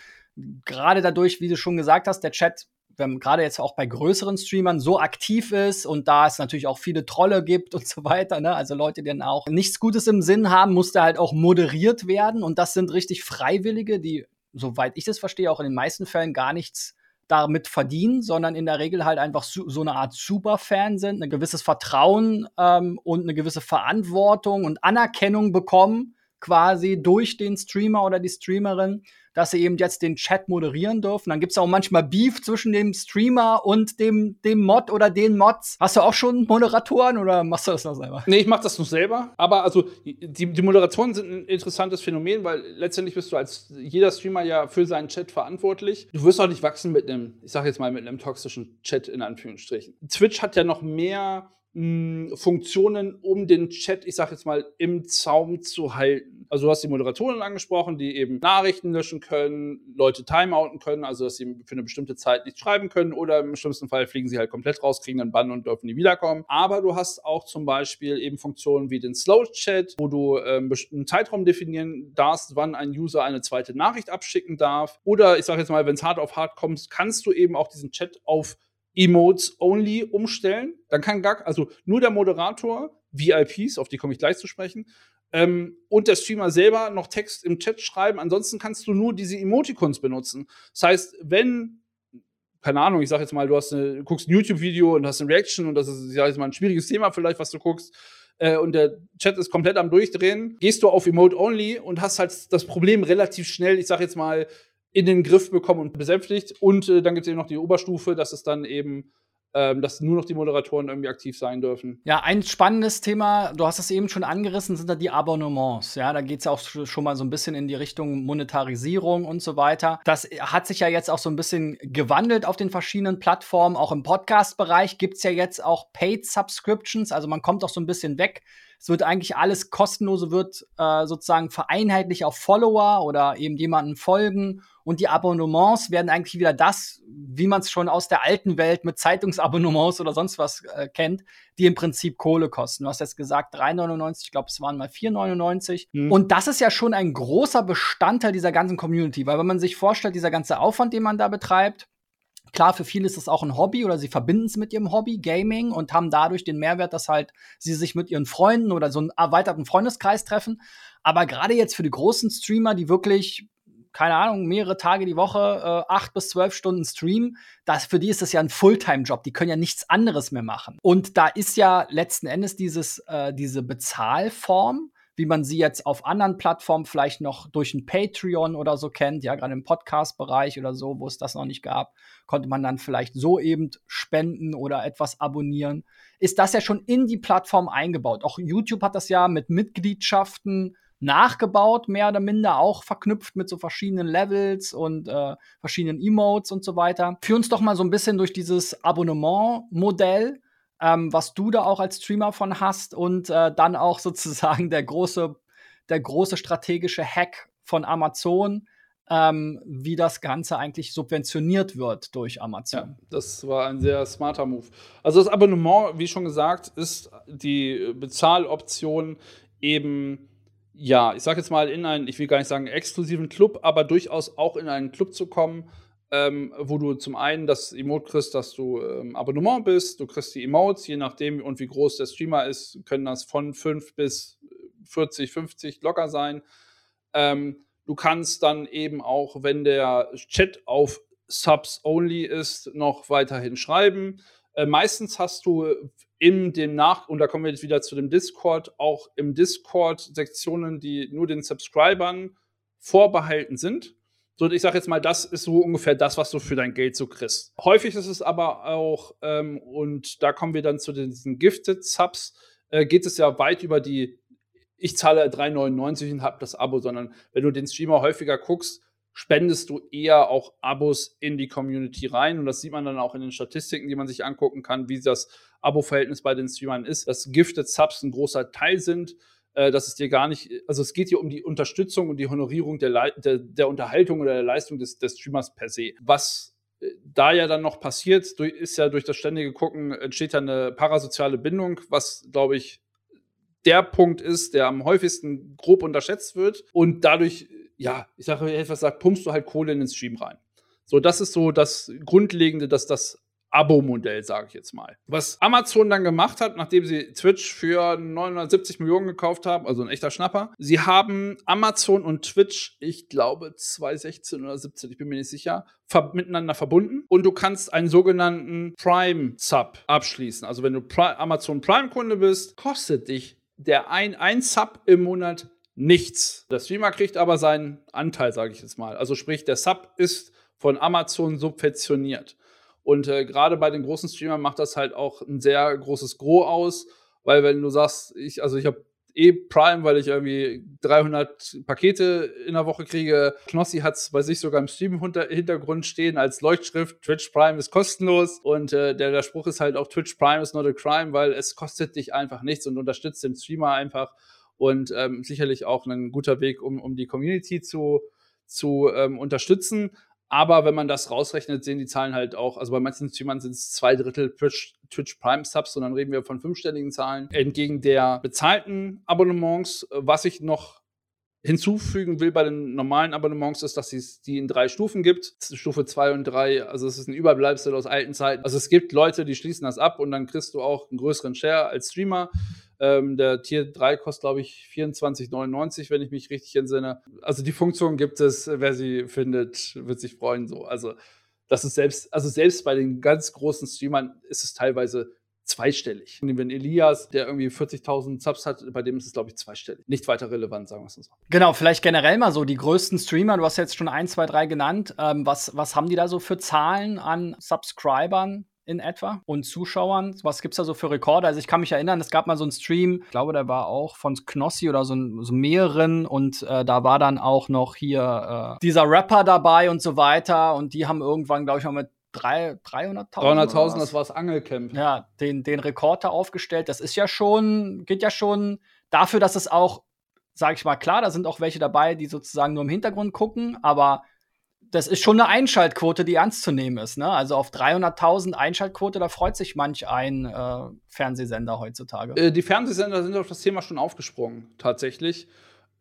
gerade dadurch, wie du schon gesagt hast, der Chat, wenn gerade jetzt auch bei größeren Streamern so aktiv ist und da es natürlich auch viele Trolle gibt und so weiter, ne? also Leute, die dann auch nichts Gutes im Sinn haben, muss der halt auch moderiert werden und das sind richtig Freiwillige, die, soweit ich das verstehe, auch in den meisten Fällen gar nichts damit verdienen, sondern in der Regel halt einfach so, so eine Art Superfan sind, ein gewisses Vertrauen ähm, und eine gewisse Verantwortung und Anerkennung bekommen, quasi durch den Streamer oder die Streamerin dass sie eben jetzt den Chat moderieren dürfen. Dann gibt es auch manchmal Beef zwischen dem Streamer und dem, dem Mod oder den Mods. Hast du auch schon Moderatoren oder machst du das noch selber? Nee, ich mach das noch selber. Aber also die, die Moderatoren sind ein interessantes Phänomen, weil letztendlich bist du als jeder Streamer ja für seinen Chat verantwortlich. Du wirst auch nicht wachsen mit einem, ich sag jetzt mal, mit einem toxischen Chat in Anführungsstrichen. Twitch hat ja noch mehr mh, Funktionen, um den Chat, ich sag jetzt mal, im Zaum zu halten. Also du hast die Moderatoren angesprochen, die eben Nachrichten löschen können, Leute timeouten können, also dass sie für eine bestimmte Zeit nicht schreiben können oder im schlimmsten Fall fliegen sie halt komplett raus, kriegen einen Bann und dürfen nie wiederkommen. Aber du hast auch zum Beispiel eben Funktionen wie den Slow Chat, wo du ähm, einen Zeitraum definieren darfst, wann ein User eine zweite Nachricht abschicken darf. Oder ich sage jetzt mal, wenn es hart auf hart kommt, kannst du eben auch diesen Chat auf Emotes only umstellen. Dann kann gar, also nur der Moderator, VIPs, auf die komme ich gleich zu sprechen, ähm, und der Streamer selber noch Text im Chat schreiben. Ansonsten kannst du nur diese Emoticons benutzen. Das heißt, wenn, keine Ahnung, ich sag jetzt mal, du hast eine, guckst ein YouTube-Video und hast eine Reaction und das ist, ich sag jetzt mal, ein schwieriges Thema vielleicht, was du guckst, äh, und der Chat ist komplett am Durchdrehen, gehst du auf Emote Only und hast halt das Problem relativ schnell, ich sag jetzt mal, in den Griff bekommen und besänftigt. Und äh, dann gibt es eben noch die Oberstufe, dass es dann eben ähm, dass nur noch die Moderatoren irgendwie aktiv sein dürfen. Ja, ein spannendes Thema, du hast es eben schon angerissen, sind da die Abonnements. Ja, da geht es ja auch schon mal so ein bisschen in die Richtung Monetarisierung und so weiter. Das hat sich ja jetzt auch so ein bisschen gewandelt auf den verschiedenen Plattformen. Auch im Podcast-Bereich gibt es ja jetzt auch Paid Subscriptions, also man kommt auch so ein bisschen weg es wird eigentlich alles kostenlose, wird äh, sozusagen vereinheitlich auf Follower oder eben jemanden folgen. Und die Abonnements werden eigentlich wieder das, wie man es schon aus der alten Welt mit Zeitungsabonnements oder sonst was äh, kennt, die im Prinzip Kohle kosten. Du hast jetzt gesagt 3,99, ich glaube, es waren mal 4,99. Mhm. Und das ist ja schon ein großer Bestandteil dieser ganzen Community, weil wenn man sich vorstellt, dieser ganze Aufwand, den man da betreibt, Klar, für viele ist es auch ein Hobby oder sie verbinden es mit ihrem Hobby, Gaming, und haben dadurch den Mehrwert, dass halt sie sich mit ihren Freunden oder so einen erweiterten Freundeskreis treffen. Aber gerade jetzt für die großen Streamer, die wirklich, keine Ahnung, mehrere Tage die Woche, äh, acht bis zwölf Stunden streamen, das, für die ist das ja ein Fulltime-Job. Die können ja nichts anderes mehr machen. Und da ist ja letzten Endes dieses, äh, diese Bezahlform, wie man sie jetzt auf anderen Plattformen vielleicht noch durch ein Patreon oder so kennt, ja, gerade im Podcast-Bereich oder so, wo es das noch nicht gab, konnte man dann vielleicht so eben spenden oder etwas abonnieren. Ist das ja schon in die Plattform eingebaut. Auch YouTube hat das ja mit Mitgliedschaften nachgebaut, mehr oder minder auch verknüpft mit so verschiedenen Levels und äh, verschiedenen Emotes und so weiter. Führ uns doch mal so ein bisschen durch dieses Abonnement-Modell ähm, was du da auch als Streamer von hast und äh, dann auch sozusagen der große, der große strategische Hack von Amazon, ähm, wie das Ganze eigentlich subventioniert wird durch Amazon. Ja, das war ein sehr smarter Move. Also das Abonnement, wie schon gesagt, ist die Bezahloption eben ja, ich sag jetzt mal in einen, ich will gar nicht sagen exklusiven Club, aber durchaus auch in einen Club zu kommen, ähm, wo du zum einen das Emote kriegst, dass du ähm, Abonnement bist, du kriegst die Emotes, je nachdem und wie groß der Streamer ist, können das von 5 bis 40, 50 locker sein. Ähm, du kannst dann eben auch, wenn der Chat auf Subs only ist, noch weiterhin schreiben. Äh, meistens hast du in dem Nach, und da kommen wir jetzt wieder zu dem Discord, auch im Discord Sektionen, die nur den Subscribern vorbehalten sind. So, ich sage jetzt mal, das ist so ungefähr das, was du für dein Geld so kriegst. Häufig ist es aber auch, ähm, und da kommen wir dann zu diesen Gifted Subs, äh, geht es ja weit über die, ich zahle 3,99 und habe das Abo, sondern wenn du den Streamer häufiger guckst, spendest du eher auch Abos in die Community rein. Und das sieht man dann auch in den Statistiken, die man sich angucken kann, wie das Abo-Verhältnis bei den Streamern ist, dass Gifted Subs ein großer Teil sind äh, dass es dir gar nicht, also es geht hier um die Unterstützung und die Honorierung der, der, der Unterhaltung oder der Leistung des, des Streamers per se. Was äh, da ja dann noch passiert, ist ja durch das ständige Gucken entsteht ja eine parasoziale Bindung, was, glaube ich, der Punkt ist, der am häufigsten grob unterschätzt wird. Und dadurch, ja, ich sage, etwas sagt, pumpst du halt Kohle in den Stream rein. So, das ist so das Grundlegende, dass das Abo-Modell, sage ich jetzt mal. Was Amazon dann gemacht hat, nachdem sie Twitch für 970 Millionen gekauft haben, also ein echter Schnapper, sie haben Amazon und Twitch, ich glaube 2016 oder 17, ich bin mir nicht sicher, ver miteinander verbunden und du kannst einen sogenannten Prime-Sub abschließen. Also wenn du Pri Amazon Prime-Kunde bist, kostet dich der ein, ein Sub im Monat nichts. Der Streamer kriegt aber seinen Anteil, sage ich jetzt mal. Also sprich, der Sub ist von Amazon subventioniert. Und äh, gerade bei den großen Streamern macht das halt auch ein sehr großes Gros aus, weil wenn du sagst, ich, also ich habe eh Prime, weil ich irgendwie 300 Pakete in der Woche kriege. Knossi hat es bei sich sogar im Stream-Hintergrund stehen als Leuchtschrift. Twitch Prime ist kostenlos. Und äh, der, der Spruch ist halt auch Twitch Prime is not a crime, weil es kostet dich einfach nichts und unterstützt den Streamer einfach. Und ähm, sicherlich auch ein guter Weg, um, um die Community zu, zu ähm, unterstützen. Aber wenn man das rausrechnet, sehen die Zahlen halt auch, also bei manchen Streamern sind es zwei Drittel Twitch, Twitch Prime Subs und dann reden wir von fünfstelligen Zahlen. Entgegen der bezahlten Abonnements, was ich noch hinzufügen will bei den normalen Abonnements, ist, dass es die in drei Stufen gibt. Stufe 2 und 3, also es ist ein Überbleibsel aus alten Zeiten. Also es gibt Leute, die schließen das ab und dann kriegst du auch einen größeren Share als Streamer. Ähm, der Tier 3 kostet, glaube ich, 24,99, wenn ich mich richtig entsinne. Also die Funktion gibt es, wer sie findet, wird sich freuen. So. Also das ist selbst, also selbst bei den ganz großen Streamern ist es teilweise zweistellig. Wenn Elias, der irgendwie 40.000 Subs hat, bei dem ist es, glaube ich, zweistellig. Nicht weiter relevant, sagen wir es so. Genau, vielleicht generell mal so die größten Streamer, du hast jetzt schon ein, zwei, drei genannt. Ähm, was, was haben die da so für Zahlen an Subscribern? In etwa und Zuschauern. Was gibt es da so für Rekorde? Also ich kann mich erinnern, es gab mal so einen Stream, ich glaube, der war auch von Knossi oder so, so mehreren und äh, da war dann auch noch hier äh, dieser Rapper dabei und so weiter und die haben irgendwann, glaube ich, mal mit 300.000. 300.000, das war das Angelcamp. Ja, den, den Rekord da aufgestellt. Das ist ja schon, geht ja schon dafür, dass es auch, sag ich mal, klar, da sind auch welche dabei, die sozusagen nur im Hintergrund gucken, aber das ist schon eine Einschaltquote, die ernst zu nehmen ist. Ne? Also auf 300.000 Einschaltquote, da freut sich manch ein äh, Fernsehsender heutzutage. Äh, die Fernsehsender sind auf das Thema schon aufgesprungen, tatsächlich.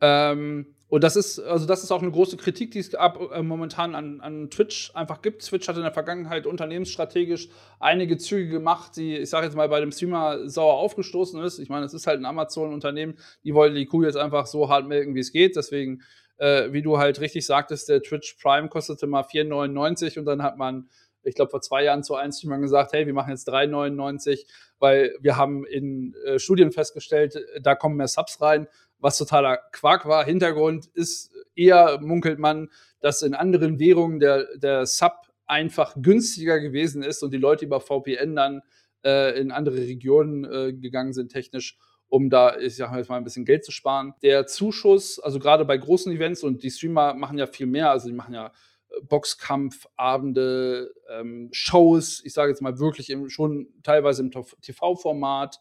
Ähm, und das ist, also das ist auch eine große Kritik, die es ab, äh, momentan an, an Twitch einfach gibt. Twitch hat in der Vergangenheit unternehmensstrategisch einige Züge gemacht, die, ich sage jetzt mal, bei dem Streamer sauer aufgestoßen ist. Ich meine, es ist halt ein Amazon-Unternehmen, die wollen die Kuh jetzt einfach so hart melken, wie es geht. Deswegen äh, wie du halt richtig sagtest, der Twitch Prime kostete mal 4,99 und dann hat man, ich glaube, vor zwei Jahren zu einem Streamer gesagt, hey, wir machen jetzt 3,99, weil wir haben in äh, Studien festgestellt, da kommen mehr Subs rein, was totaler Quark war. Hintergrund ist eher, munkelt man, dass in anderen Währungen der, der Sub einfach günstiger gewesen ist und die Leute über VPN dann äh, in andere Regionen äh, gegangen sind technisch um da, ich sag mal, ein bisschen Geld zu sparen. Der Zuschuss, also gerade bei großen Events und die Streamer machen ja viel mehr, also die machen ja äh, Boxkampfabende, ähm, Shows, ich sage jetzt mal wirklich im, schon teilweise im TV-Format.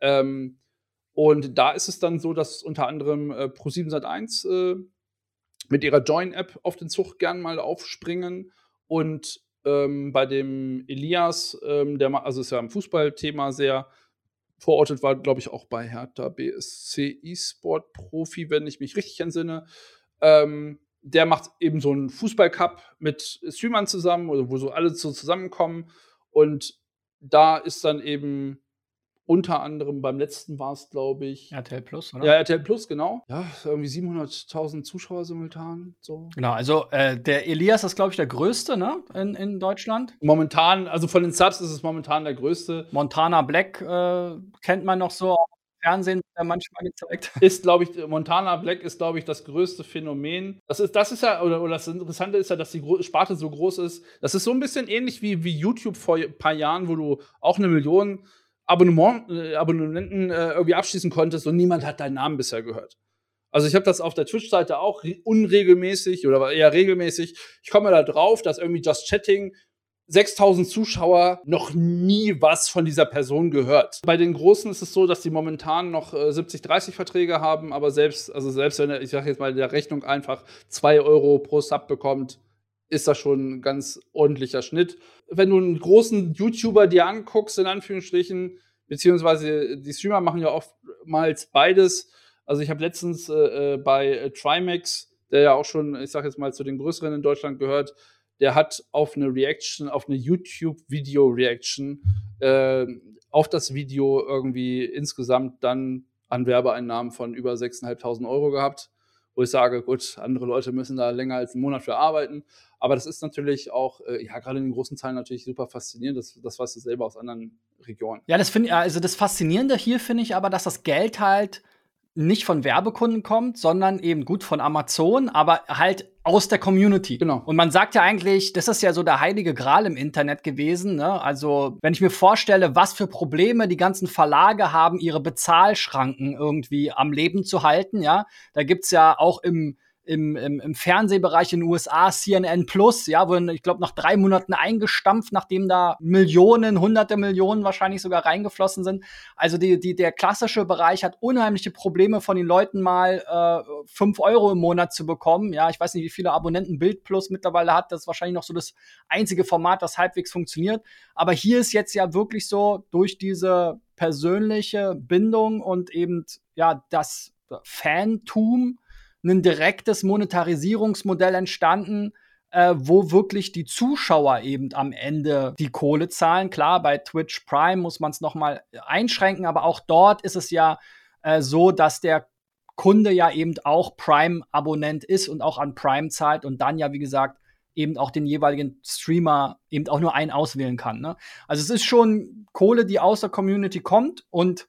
Ähm, und da ist es dann so, dass unter anderem äh, Pro7 Sat1 äh, mit ihrer Join-App auf den Zug gern mal aufspringen und ähm, bei dem Elias, ähm, der also ist ja im Fußballthema sehr verortet war, glaube ich, auch bei Hertha BSC E-Sport Profi, wenn ich mich richtig entsinne. Ähm, der macht eben so einen Fußballcup mit Streamern zusammen, oder wo so alle so zusammenkommen. Und da ist dann eben unter anderem beim letzten war es, glaube ich. RTL Plus, oder? Ja, RTL Plus, genau. Ja, irgendwie 700.000 Zuschauer simultan. So. Genau, also äh, der Elias ist, glaube ich, der größte, ne? In, in Deutschland. Momentan, also von den Subs ist es momentan der größte. Montana Black äh, kennt man noch so Fernsehen manchmal gezeigt. Ist, glaube ich, Montana Black ist, glaube ich, das größte Phänomen. Das ist, das ist ja, oder, oder das Interessante ist ja, dass die Sparte so groß ist. Das ist so ein bisschen ähnlich wie, wie YouTube vor ein paar Jahren, wo du auch eine Million Abonnement, äh, Abonnenten äh, irgendwie abschließen konntest und niemand hat deinen Namen bisher gehört. Also ich habe das auf der Twitch-Seite auch unregelmäßig oder eher regelmäßig. Ich komme da drauf, dass irgendwie Just Chatting 6000 Zuschauer noch nie was von dieser Person gehört. Bei den Großen ist es so, dass die momentan noch äh, 70-30 Verträge haben, aber selbst, also selbst wenn er, ich sage jetzt mal, der Rechnung einfach 2 Euro pro Sub bekommt, ist das schon ein ganz ordentlicher Schnitt. Wenn du einen großen YouTuber dir anguckst, in Anführungsstrichen, beziehungsweise die Streamer machen ja oftmals beides. Also ich habe letztens äh, äh bei äh, Trimax, der ja auch schon, ich sage jetzt mal, zu den größeren in Deutschland gehört, der hat auf eine Reaction, auf eine YouTube-Video-Reaction, äh, auf das Video irgendwie insgesamt dann an Werbeeinnahmen von über 6.500 Euro gehabt wo ich sage, gut, andere Leute müssen da länger als einen Monat für arbeiten. Aber das ist natürlich auch, äh, ja, gerade in den großen Zahlen natürlich super faszinierend. Das, das weißt du selber aus anderen Regionen. Ja, das finde also das Faszinierende hier finde ich aber, dass das Geld halt nicht von Werbekunden kommt, sondern eben gut von Amazon, aber halt aus der Community. Genau. Und man sagt ja eigentlich, das ist ja so der heilige Gral im Internet gewesen. Ne? Also, wenn ich mir vorstelle, was für Probleme die ganzen Verlage haben, ihre Bezahlschranken irgendwie am Leben zu halten, ja, da gibt's ja auch im im, im, im Fernsehbereich in den USA, CNN Plus, ja, wurden, ich glaube, nach drei Monaten eingestampft, nachdem da Millionen, hunderte Millionen wahrscheinlich sogar reingeflossen sind. Also die, die, der klassische Bereich hat unheimliche Probleme von den Leuten mal äh, 5 Euro im Monat zu bekommen. Ja, ich weiß nicht, wie viele Abonnenten Bild Plus mittlerweile hat. Das ist wahrscheinlich noch so das einzige Format, das halbwegs funktioniert. Aber hier ist jetzt ja wirklich so durch diese persönliche Bindung und eben ja das Fantum ein direktes Monetarisierungsmodell entstanden, äh, wo wirklich die Zuschauer eben am Ende die Kohle zahlen. Klar, bei Twitch Prime muss man es noch mal einschränken, aber auch dort ist es ja äh, so, dass der Kunde ja eben auch Prime-Abonnent ist und auch an Prime zahlt und dann ja, wie gesagt, eben auch den jeweiligen Streamer eben auch nur einen auswählen kann. Ne? Also es ist schon Kohle, die aus der Community kommt und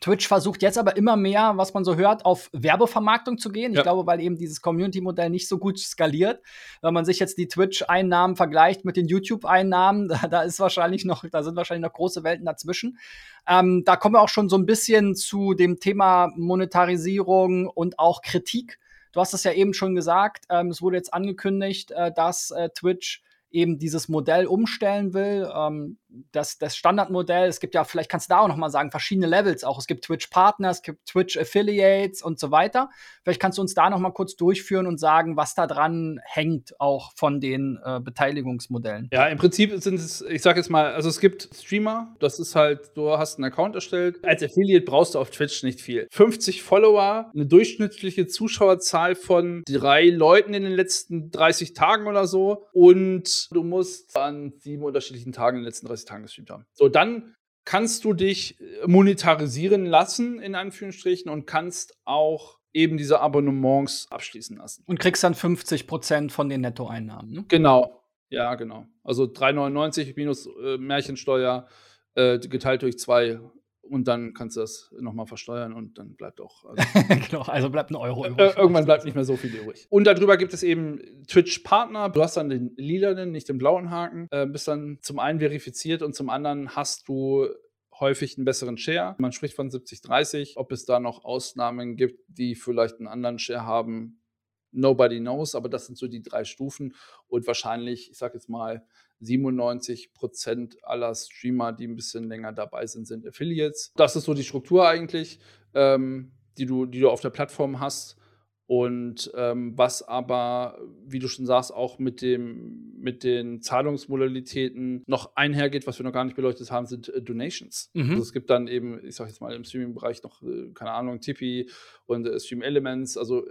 Twitch versucht jetzt aber immer mehr, was man so hört, auf Werbevermarktung zu gehen. Ich glaube, weil eben dieses Community-Modell nicht so gut skaliert. Wenn man sich jetzt die Twitch-Einnahmen vergleicht mit den YouTube-Einnahmen, da, da, ist wahrscheinlich noch, da sind wahrscheinlich noch große Welten dazwischen. Ähm, da kommen wir auch schon so ein bisschen zu dem Thema Monetarisierung und auch Kritik. Du hast es ja eben schon gesagt. Ähm, es wurde jetzt angekündigt, äh, dass äh, Twitch eben dieses Modell umstellen will. Ähm, das, das Standardmodell, es gibt ja, vielleicht kannst du da auch noch mal sagen, verschiedene Levels auch. Es gibt Twitch-Partner, es gibt Twitch-Affiliates und so weiter. Vielleicht kannst du uns da noch mal kurz durchführen und sagen, was da dran hängt, auch von den äh, Beteiligungsmodellen. Ja, im Prinzip sind es, ich sag jetzt mal, also es gibt Streamer, das ist halt, du hast einen Account erstellt. Als Affiliate brauchst du auf Twitch nicht viel. 50 Follower, eine durchschnittliche Zuschauerzahl von drei Leuten in den letzten 30 Tagen oder so und du musst an sieben unterschiedlichen Tagen in den letzten 30 Tagen gestreamt haben. So, dann kannst du dich äh, monetarisieren lassen, in Anführungsstrichen, und kannst auch eben diese Abonnements abschließen lassen. Und kriegst dann 50 Prozent von den Nettoeinnahmen. Ne? Genau. Ja, genau. Also 3,99 minus äh, Märchensteuer äh, geteilt durch zwei und dann kannst du das nochmal versteuern und dann bleibt auch. Also, genau, also bleibt ein Euro übrig. Äh, irgendwann bleibt nicht mehr so viel übrig. Und darüber gibt es eben Twitch-Partner. Du hast dann den lilanen, nicht den blauen Haken. Äh, bist dann zum einen verifiziert und zum anderen hast du häufig einen besseren Share. Man spricht von 70-30. Ob es da noch Ausnahmen gibt, die vielleicht einen anderen Share haben, nobody knows. Aber das sind so die drei Stufen. Und wahrscheinlich, ich sag jetzt mal, 97 Prozent aller Streamer, die ein bisschen länger dabei sind, sind Affiliates. Das ist so die Struktur eigentlich, ähm, die, du, die du auf der Plattform hast. Und ähm, was aber, wie du schon sagst, auch mit, dem, mit den Zahlungsmodalitäten noch einhergeht, was wir noch gar nicht beleuchtet haben, sind äh, Donations. Mhm. Also es gibt dann eben, ich sag jetzt mal im Streaming-Bereich noch, äh, keine Ahnung, Tippy und äh, Stream Elements, also äh,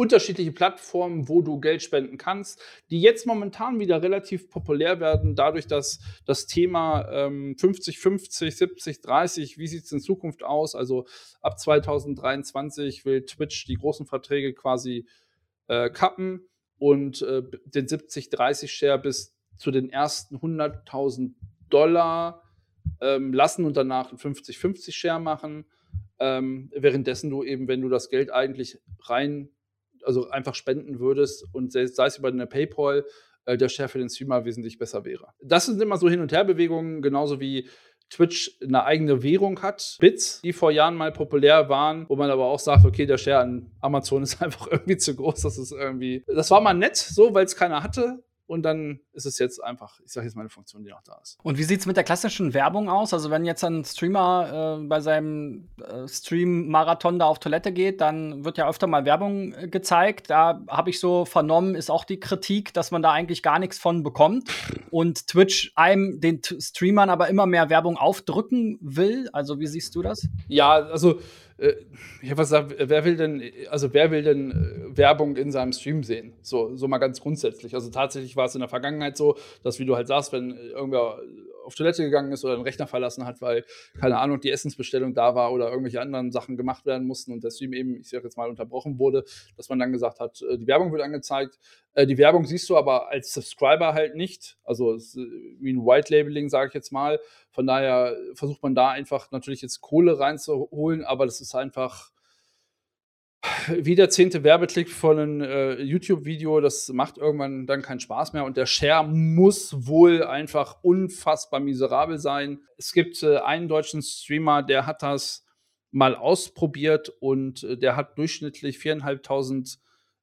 unterschiedliche Plattformen, wo du Geld spenden kannst, die jetzt momentan wieder relativ populär werden, dadurch, dass das Thema ähm, 50, 50, 70, 30, wie sieht es in Zukunft aus? Also ab 2023 will Twitch die großen Verträge quasi äh, kappen und äh, den 70-30-Share bis zu den ersten 100.000 Dollar ähm, lassen und danach einen 50-50-Share machen. Ähm, währenddessen du eben, wenn du das Geld eigentlich rein also einfach spenden würdest und sei, sei es über eine PayPal, äh, der Share für den Streamer wesentlich besser wäre. Das sind immer so Hin- und Herbewegungen, genauso wie Twitch eine eigene Währung hat, Bits, die vor Jahren mal populär waren, wo man aber auch sagt, okay, der Share an Amazon ist einfach irgendwie zu groß, das ist irgendwie, das war mal nett so, weil es keiner hatte, und dann ist es jetzt einfach, ich sage jetzt mal eine Funktion, die noch da ist. Und wie sieht es mit der klassischen Werbung aus? Also wenn jetzt ein Streamer äh, bei seinem äh, Stream-Marathon da auf Toilette geht, dann wird ja öfter mal Werbung äh, gezeigt. Da habe ich so vernommen, ist auch die Kritik, dass man da eigentlich gar nichts von bekommt und Twitch einem den T Streamern aber immer mehr Werbung aufdrücken will. Also wie siehst du das? Ja, also ich habe gesagt, wer will denn, also wer will denn äh, Werbung in seinem Stream sehen? So, so mal ganz grundsätzlich. Also tatsächlich war es in der Vergangenheit so, dass, wie du halt sagst, wenn irgendwer auf Toilette gegangen ist oder einen Rechner verlassen hat, weil, keine Ahnung, die Essensbestellung da war oder irgendwelche anderen Sachen gemacht werden mussten und der Stream eben, ich sage jetzt mal, unterbrochen wurde, dass man dann gesagt hat, äh, die Werbung wird angezeigt. Die Werbung siehst du aber als Subscriber halt nicht. Also wie ein White Labeling, sage ich jetzt mal. Von daher versucht man da einfach natürlich jetzt Kohle reinzuholen, aber das ist einfach wie der zehnte Werbeklick von einem äh, YouTube-Video, das macht irgendwann dann keinen Spaß mehr und der Share muss wohl einfach unfassbar miserabel sein. Es gibt äh, einen deutschen Streamer, der hat das mal ausprobiert und äh, der hat durchschnittlich viereinhalbtausend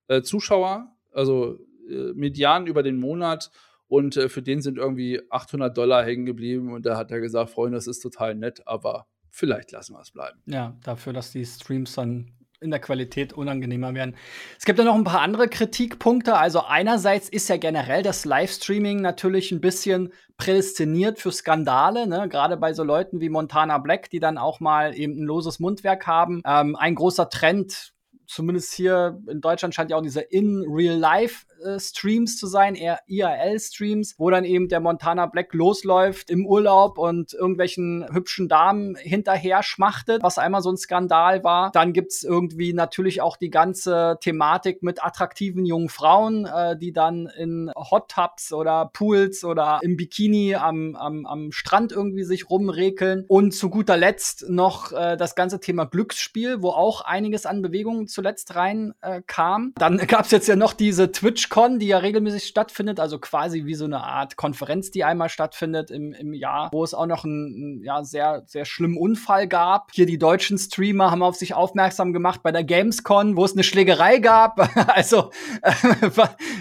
äh, Zuschauer, also äh, median über den Monat und äh, für den sind irgendwie 800 Dollar hängen geblieben und da hat er gesagt, Freunde, das ist total nett, aber vielleicht lassen wir es bleiben. Ja, dafür, dass die Streams dann in der Qualität unangenehmer werden. Es gibt ja noch ein paar andere Kritikpunkte. Also einerseits ist ja generell das Livestreaming natürlich ein bisschen prädestiniert für Skandale, ne? gerade bei so Leuten wie Montana Black, die dann auch mal eben ein loses Mundwerk haben. Ähm, ein großer Trend, zumindest hier in Deutschland scheint ja auch diese In-Real-Life äh, Streams zu sein, eher IRL-Streams, wo dann eben der Montana Black losläuft im Urlaub und irgendwelchen hübschen Damen hinterher schmachtet, was einmal so ein Skandal war. Dann gibt's irgendwie natürlich auch die ganze Thematik mit attraktiven jungen Frauen, äh, die dann in Hot Tubs oder Pools oder im Bikini am, am, am Strand irgendwie sich rumrekeln. Und zu guter Letzt noch äh, das ganze Thema Glücksspiel, wo auch einiges an Bewegungen zuletzt rein äh. Dann gab's jetzt ja noch diese Twitch TwitchCon, die ja regelmäßig stattfindet, also quasi wie so eine Art Konferenz, die einmal stattfindet im, im Jahr, wo es auch noch einen, ja, sehr, sehr schlimmen Unfall gab. Hier die deutschen Streamer haben auf sich aufmerksam gemacht bei der Gamescon, wo es eine Schlägerei gab. also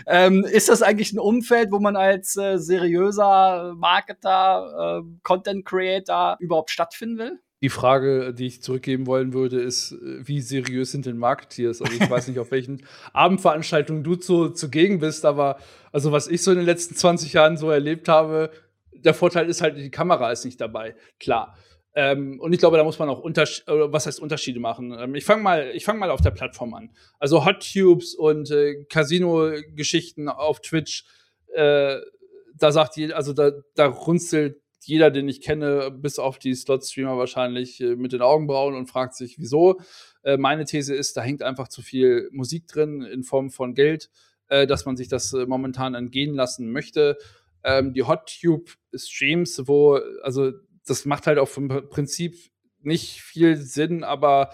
äh, ist das eigentlich ein Umfeld, wo man als äh, seriöser Marketer, äh, Content Creator überhaupt stattfinden will? Die Frage, die ich zurückgeben wollen würde, ist, äh, wie seriös sind denn Marketeers? Also ich weiß nicht, auf welchen Abendveranstaltungen du zu, zugegen bist, aber also was ich so in den letzten 20 Jahren so erlebt habe, der Vorteil ist halt, die Kamera ist nicht dabei. Klar. Ähm, und ich glaube, da muss man auch Unterschied, was heißt Unterschiede machen. Ähm, ich fange mal, ich fange mal auf der Plattform an. Also Hot Tubes und äh, Casino-Geschichten auf Twitch, äh, da sagt die, also da, da runzelt jeder, den ich kenne, bis auf die Slot-Streamer wahrscheinlich äh, mit den Augenbrauen und fragt sich, wieso. Äh, meine These ist, da hängt einfach zu viel Musik drin in Form von Geld, äh, dass man sich das momentan entgehen lassen möchte. Ähm, die Hot-Tube-Streams, wo, also das macht halt auch vom Prinzip nicht viel Sinn, aber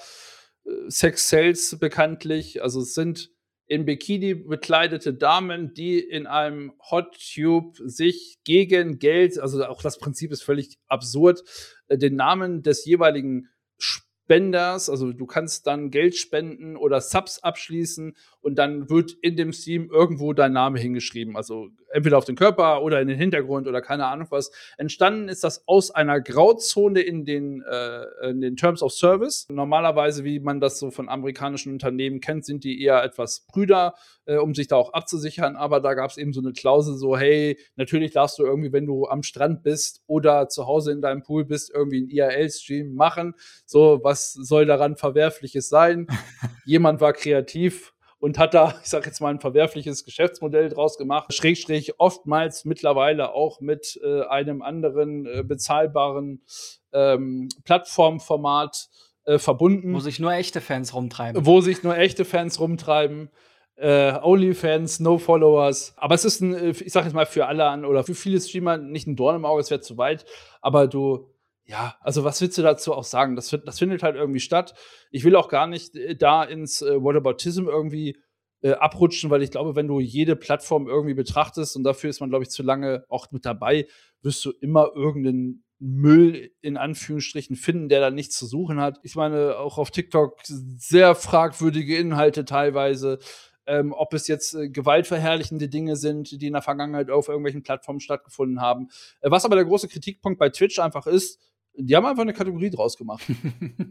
Sex Sales bekanntlich, also es sind in Bikini bekleidete Damen, die in einem Hot Tube sich gegen Geld, also auch das Prinzip ist völlig absurd, äh, den Namen des jeweiligen Spenders, also du kannst dann Geld spenden oder Subs abschließen und dann wird in dem Stream irgendwo dein Name hingeschrieben. Also entweder auf den Körper oder in den Hintergrund oder keine Ahnung was. Entstanden ist das aus einer Grauzone in den, äh, in den Terms of Service. Normalerweise, wie man das so von amerikanischen Unternehmen kennt, sind die eher etwas Brüder, äh, um sich da auch abzusichern. Aber da gab es eben so eine Klausel, so hey, natürlich darfst du irgendwie, wenn du am Strand bist oder zu Hause in deinem Pool bist, irgendwie einen IRL-Stream machen. So, was soll daran Verwerfliches sein? Jemand war kreativ und hat da, ich sage jetzt mal, ein verwerfliches Geschäftsmodell draus gemacht. Schrägstrich oftmals mittlerweile auch mit äh, einem anderen äh, bezahlbaren ähm, Plattformformat äh, verbunden. Wo sich nur echte Fans rumtreiben. Wo sich nur echte Fans rumtreiben. Äh, Onlyfans, No Followers. Aber es ist ein, äh, ich sage jetzt mal, für alle an oder für viele Streamer nicht ein Dorn im Auge, es wäre zu weit. Aber du ja, also was willst du dazu auch sagen? Das, das findet halt irgendwie statt. Ich will auch gar nicht äh, da ins äh, Whataboutism irgendwie äh, abrutschen, weil ich glaube, wenn du jede Plattform irgendwie betrachtest und dafür ist man, glaube ich, zu lange auch mit dabei, wirst du immer irgendeinen Müll in Anführungsstrichen finden, der da nichts zu suchen hat. Ich meine, auch auf TikTok sehr fragwürdige Inhalte teilweise. Ähm, ob es jetzt äh, gewaltverherrlichende Dinge sind, die in der Vergangenheit auf irgendwelchen Plattformen stattgefunden haben. Äh, was aber der große Kritikpunkt bei Twitch einfach ist, die haben einfach eine Kategorie draus gemacht.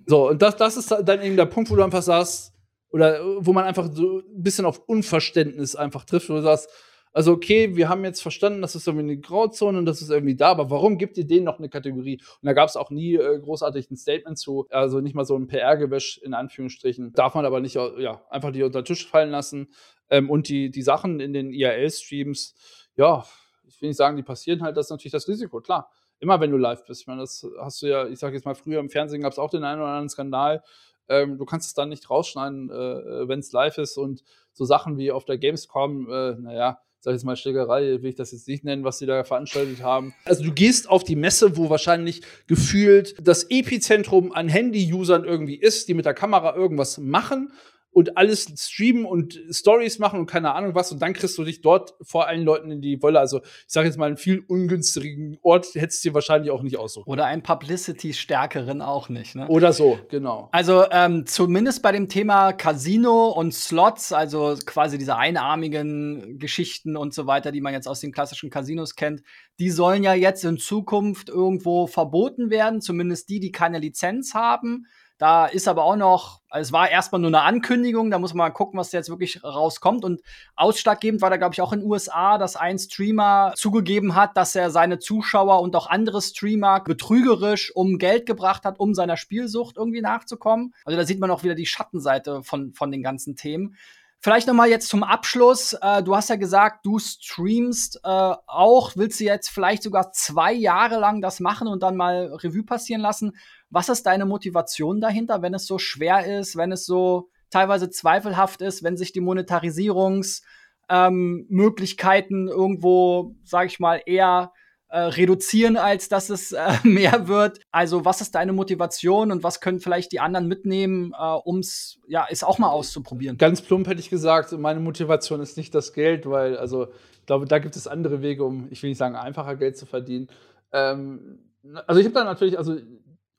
so, und das, das ist dann eben der Punkt, wo du einfach sagst, oder wo man einfach so ein bisschen auf Unverständnis einfach trifft, wo du sagst, also okay, wir haben jetzt verstanden, das ist irgendwie eine Grauzone und das ist irgendwie da, aber warum gibt ihr denen noch eine Kategorie? Und da gab es auch nie äh, großartig ein Statement zu, also nicht mal so ein PR-Gewäsch in Anführungsstrichen. Darf man aber nicht, ja, einfach die unter den Tisch fallen lassen. Ähm, und die, die Sachen in den IRL-Streams, ja, ich will nicht sagen, die passieren halt, das ist natürlich das Risiko, klar immer wenn du live bist. Ich meine, das hast du ja, ich sage jetzt mal, früher im Fernsehen gab es auch den einen oder anderen Skandal. Ähm, du kannst es dann nicht rausschneiden, äh, wenn es live ist und so Sachen wie auf der Gamescom, äh, naja, sag ich jetzt mal Schlägerei, will ich das jetzt nicht nennen, was sie da veranstaltet haben. Also du gehst auf die Messe, wo wahrscheinlich gefühlt das Epizentrum an Handy-Usern irgendwie ist, die mit der Kamera irgendwas machen und alles streamen und Stories machen und keine Ahnung was und dann kriegst du dich dort vor allen Leuten in die Wolle. Also ich sage jetzt mal, einen viel ungünstigen Ort hättest du dir wahrscheinlich auch nicht aussuchen. Oder einen Publicity-stärkeren auch nicht. Ne? Oder so, genau. Also ähm, zumindest bei dem Thema Casino und Slots, also quasi diese einarmigen Geschichten und so weiter, die man jetzt aus den klassischen Casinos kennt, die sollen ja jetzt in Zukunft irgendwo verboten werden, zumindest die, die keine Lizenz haben. Da ist aber auch noch, also es war erstmal nur eine Ankündigung, da muss man mal gucken, was jetzt wirklich rauskommt. Und ausschlaggebend war da, glaube ich, auch in den USA, dass ein Streamer zugegeben hat, dass er seine Zuschauer und auch andere Streamer betrügerisch um Geld gebracht hat, um seiner Spielsucht irgendwie nachzukommen. Also da sieht man auch wieder die Schattenseite von, von den ganzen Themen. Vielleicht noch mal jetzt zum Abschluss. Äh, du hast ja gesagt, du streamst äh, auch. Willst du jetzt vielleicht sogar zwei Jahre lang das machen und dann mal Revue passieren lassen? Was ist deine Motivation dahinter, wenn es so schwer ist, wenn es so teilweise zweifelhaft ist, wenn sich die Monetarisierungsmöglichkeiten ähm, irgendwo, sag ich mal, eher äh, reduzieren, als dass es äh, mehr wird. Also was ist deine Motivation und was können vielleicht die anderen mitnehmen, äh, um es ja, auch mal auszuprobieren? Ganz plump hätte ich gesagt, meine Motivation ist nicht das Geld, weil also ich glaube, da gibt es andere Wege, um, ich will nicht sagen, einfacher Geld zu verdienen. Ähm, also ich habe da natürlich, also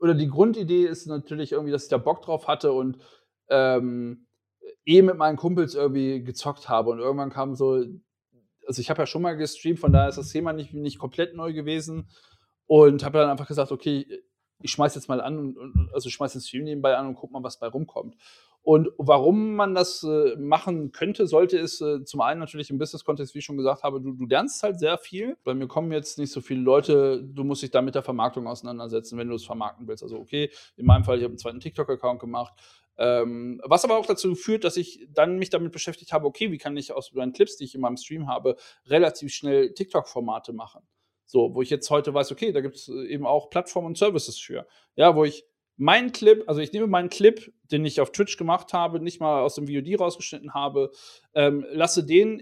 oder die Grundidee ist natürlich irgendwie, dass ich da Bock drauf hatte und ähm, eh mit meinen Kumpels irgendwie gezockt habe. Und irgendwann kam so, also ich habe ja schon mal gestreamt, von daher ist das Thema nicht, nicht komplett neu gewesen. Und habe dann einfach gesagt, okay, ich schmeiß jetzt mal an also schmeiß den Stream nebenbei an und guck mal, was bei rumkommt. Und warum man das äh, machen könnte, sollte, ist äh, zum einen natürlich im Business-Kontext, wie ich schon gesagt habe, du, du lernst halt sehr viel. Bei mir kommen jetzt nicht so viele Leute, du musst dich da mit der Vermarktung auseinandersetzen, wenn du es vermarkten willst. Also okay, in meinem Fall, ich habe einen zweiten TikTok-Account gemacht. Ähm, was aber auch dazu führt, dass ich dann mich damit beschäftigt habe, okay, wie kann ich aus meinen Clips, die ich in meinem Stream habe, relativ schnell TikTok-Formate machen. So, wo ich jetzt heute weiß, okay, da gibt es äh, eben auch Plattformen und Services für. Ja, wo ich meinen Clip, also ich nehme meinen Clip, den ich auf Twitch gemacht habe, nicht mal aus dem VOD rausgeschnitten habe, ähm, lasse den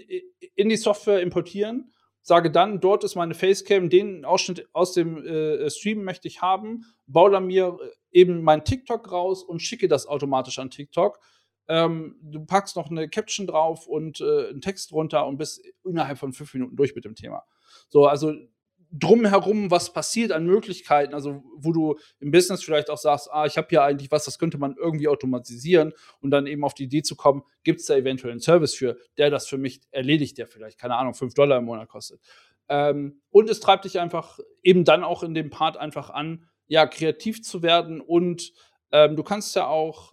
in die Software importieren, sage dann, dort ist meine Facecam, den Ausschnitt aus dem äh, Stream möchte ich haben, baue dann mir äh, eben mein TikTok raus und schicke das automatisch an TikTok. Ähm, du packst noch eine Caption drauf und äh, einen Text drunter und bist innerhalb von fünf Minuten durch mit dem Thema. So, also drumherum was passiert an Möglichkeiten, also wo du im Business vielleicht auch sagst, ah, ich habe hier eigentlich was, das könnte man irgendwie automatisieren und dann eben auf die Idee zu kommen, gibt es da eventuell einen Service für, der das für mich erledigt, der vielleicht, keine Ahnung, 5 Dollar im Monat kostet. Ähm, und es treibt dich einfach eben dann auch in dem Part einfach an, ja, kreativ zu werden und ähm, du kannst ja auch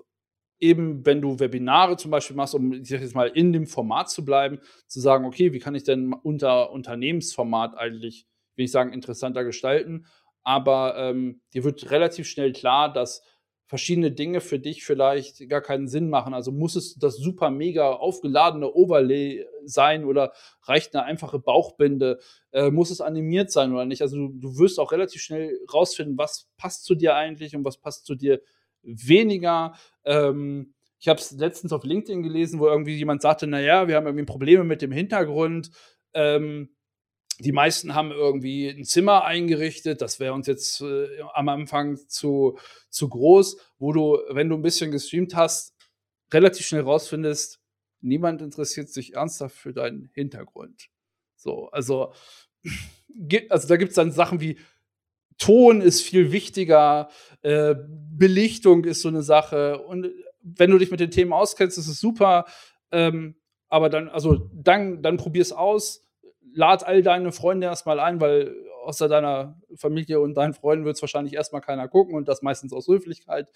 eben, wenn du Webinare zum Beispiel machst, um jetzt mal in dem Format zu bleiben, zu sagen, okay, wie kann ich denn unter Unternehmensformat eigentlich will ich sagen, interessanter gestalten. Aber ähm, dir wird relativ schnell klar, dass verschiedene Dinge für dich vielleicht gar keinen Sinn machen. Also muss es das super mega aufgeladene Overlay sein oder reicht eine einfache Bauchbinde? Äh, muss es animiert sein oder nicht? Also du, du wirst auch relativ schnell rausfinden, was passt zu dir eigentlich und was passt zu dir weniger. Ähm, ich habe es letztens auf LinkedIn gelesen, wo irgendwie jemand sagte, naja, wir haben irgendwie Probleme mit dem Hintergrund. Ähm, die meisten haben irgendwie ein Zimmer eingerichtet. Das wäre uns jetzt äh, am Anfang zu, zu groß, wo du, wenn du ein bisschen gestreamt hast, relativ schnell rausfindest, niemand interessiert sich ernsthaft für deinen Hintergrund. So, also, also da gibt es dann Sachen wie Ton ist viel wichtiger, äh, Belichtung ist so eine Sache. Und wenn du dich mit den Themen auskennst, ist es super. Ähm, aber dann, also dann, dann es aus lad all deine Freunde erstmal ein, weil außer deiner Familie und deinen Freunden wird es wahrscheinlich erstmal keiner gucken und das meistens aus Höflichkeit.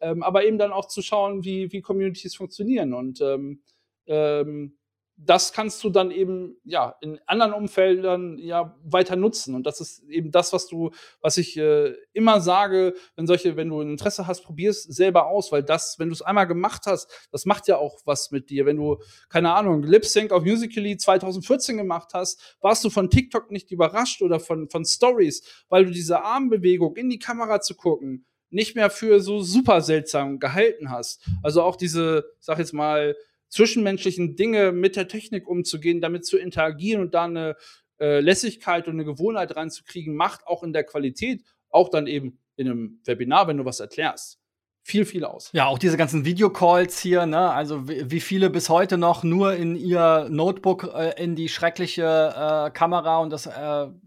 Ähm, aber eben dann auch zu schauen, wie, wie Communities funktionieren und ähm, ähm, das kannst du dann eben ja in anderen Umfeldern ja weiter nutzen und das ist eben das, was du, was ich äh, immer sage, wenn solche, wenn du ein Interesse hast, probier es selber aus, weil das, wenn du es einmal gemacht hast, das macht ja auch was mit dir. Wenn du keine Ahnung Lip Sync auf Musically 2014 gemacht hast, warst du von TikTok nicht überrascht oder von von Stories, weil du diese Armbewegung in die Kamera zu gucken nicht mehr für so super seltsam gehalten hast. Also auch diese, sag jetzt mal zwischenmenschlichen Dinge mit der Technik umzugehen, damit zu interagieren und da eine äh, Lässigkeit und eine Gewohnheit reinzukriegen, macht auch in der Qualität, auch dann eben in einem Webinar, wenn du was erklärst, viel, viel aus. Ja, auch diese ganzen Videocalls hier, ne? Also wie viele bis heute noch nur in ihr Notebook äh, in die schreckliche äh, Kamera und das äh,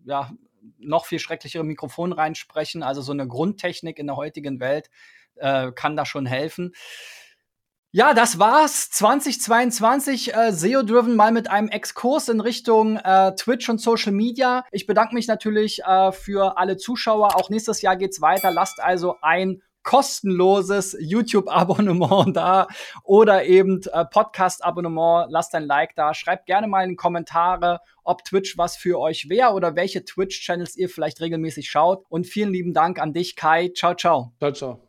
ja noch viel schrecklichere Mikrofon reinsprechen. Also so eine Grundtechnik in der heutigen Welt äh, kann da schon helfen. Ja, das war's. 2022 äh, SEO-driven mal mit einem Exkurs in Richtung äh, Twitch und Social Media. Ich bedanke mich natürlich äh, für alle Zuschauer. Auch nächstes Jahr geht's weiter. Lasst also ein kostenloses YouTube-Abonnement da oder eben äh, Podcast-Abonnement. Lasst ein Like da. Schreibt gerne mal in die Kommentare, ob Twitch was für euch wäre oder welche Twitch-Channels ihr vielleicht regelmäßig schaut. Und vielen lieben Dank an dich, Kai. Ciao, ciao. Ciao, ciao.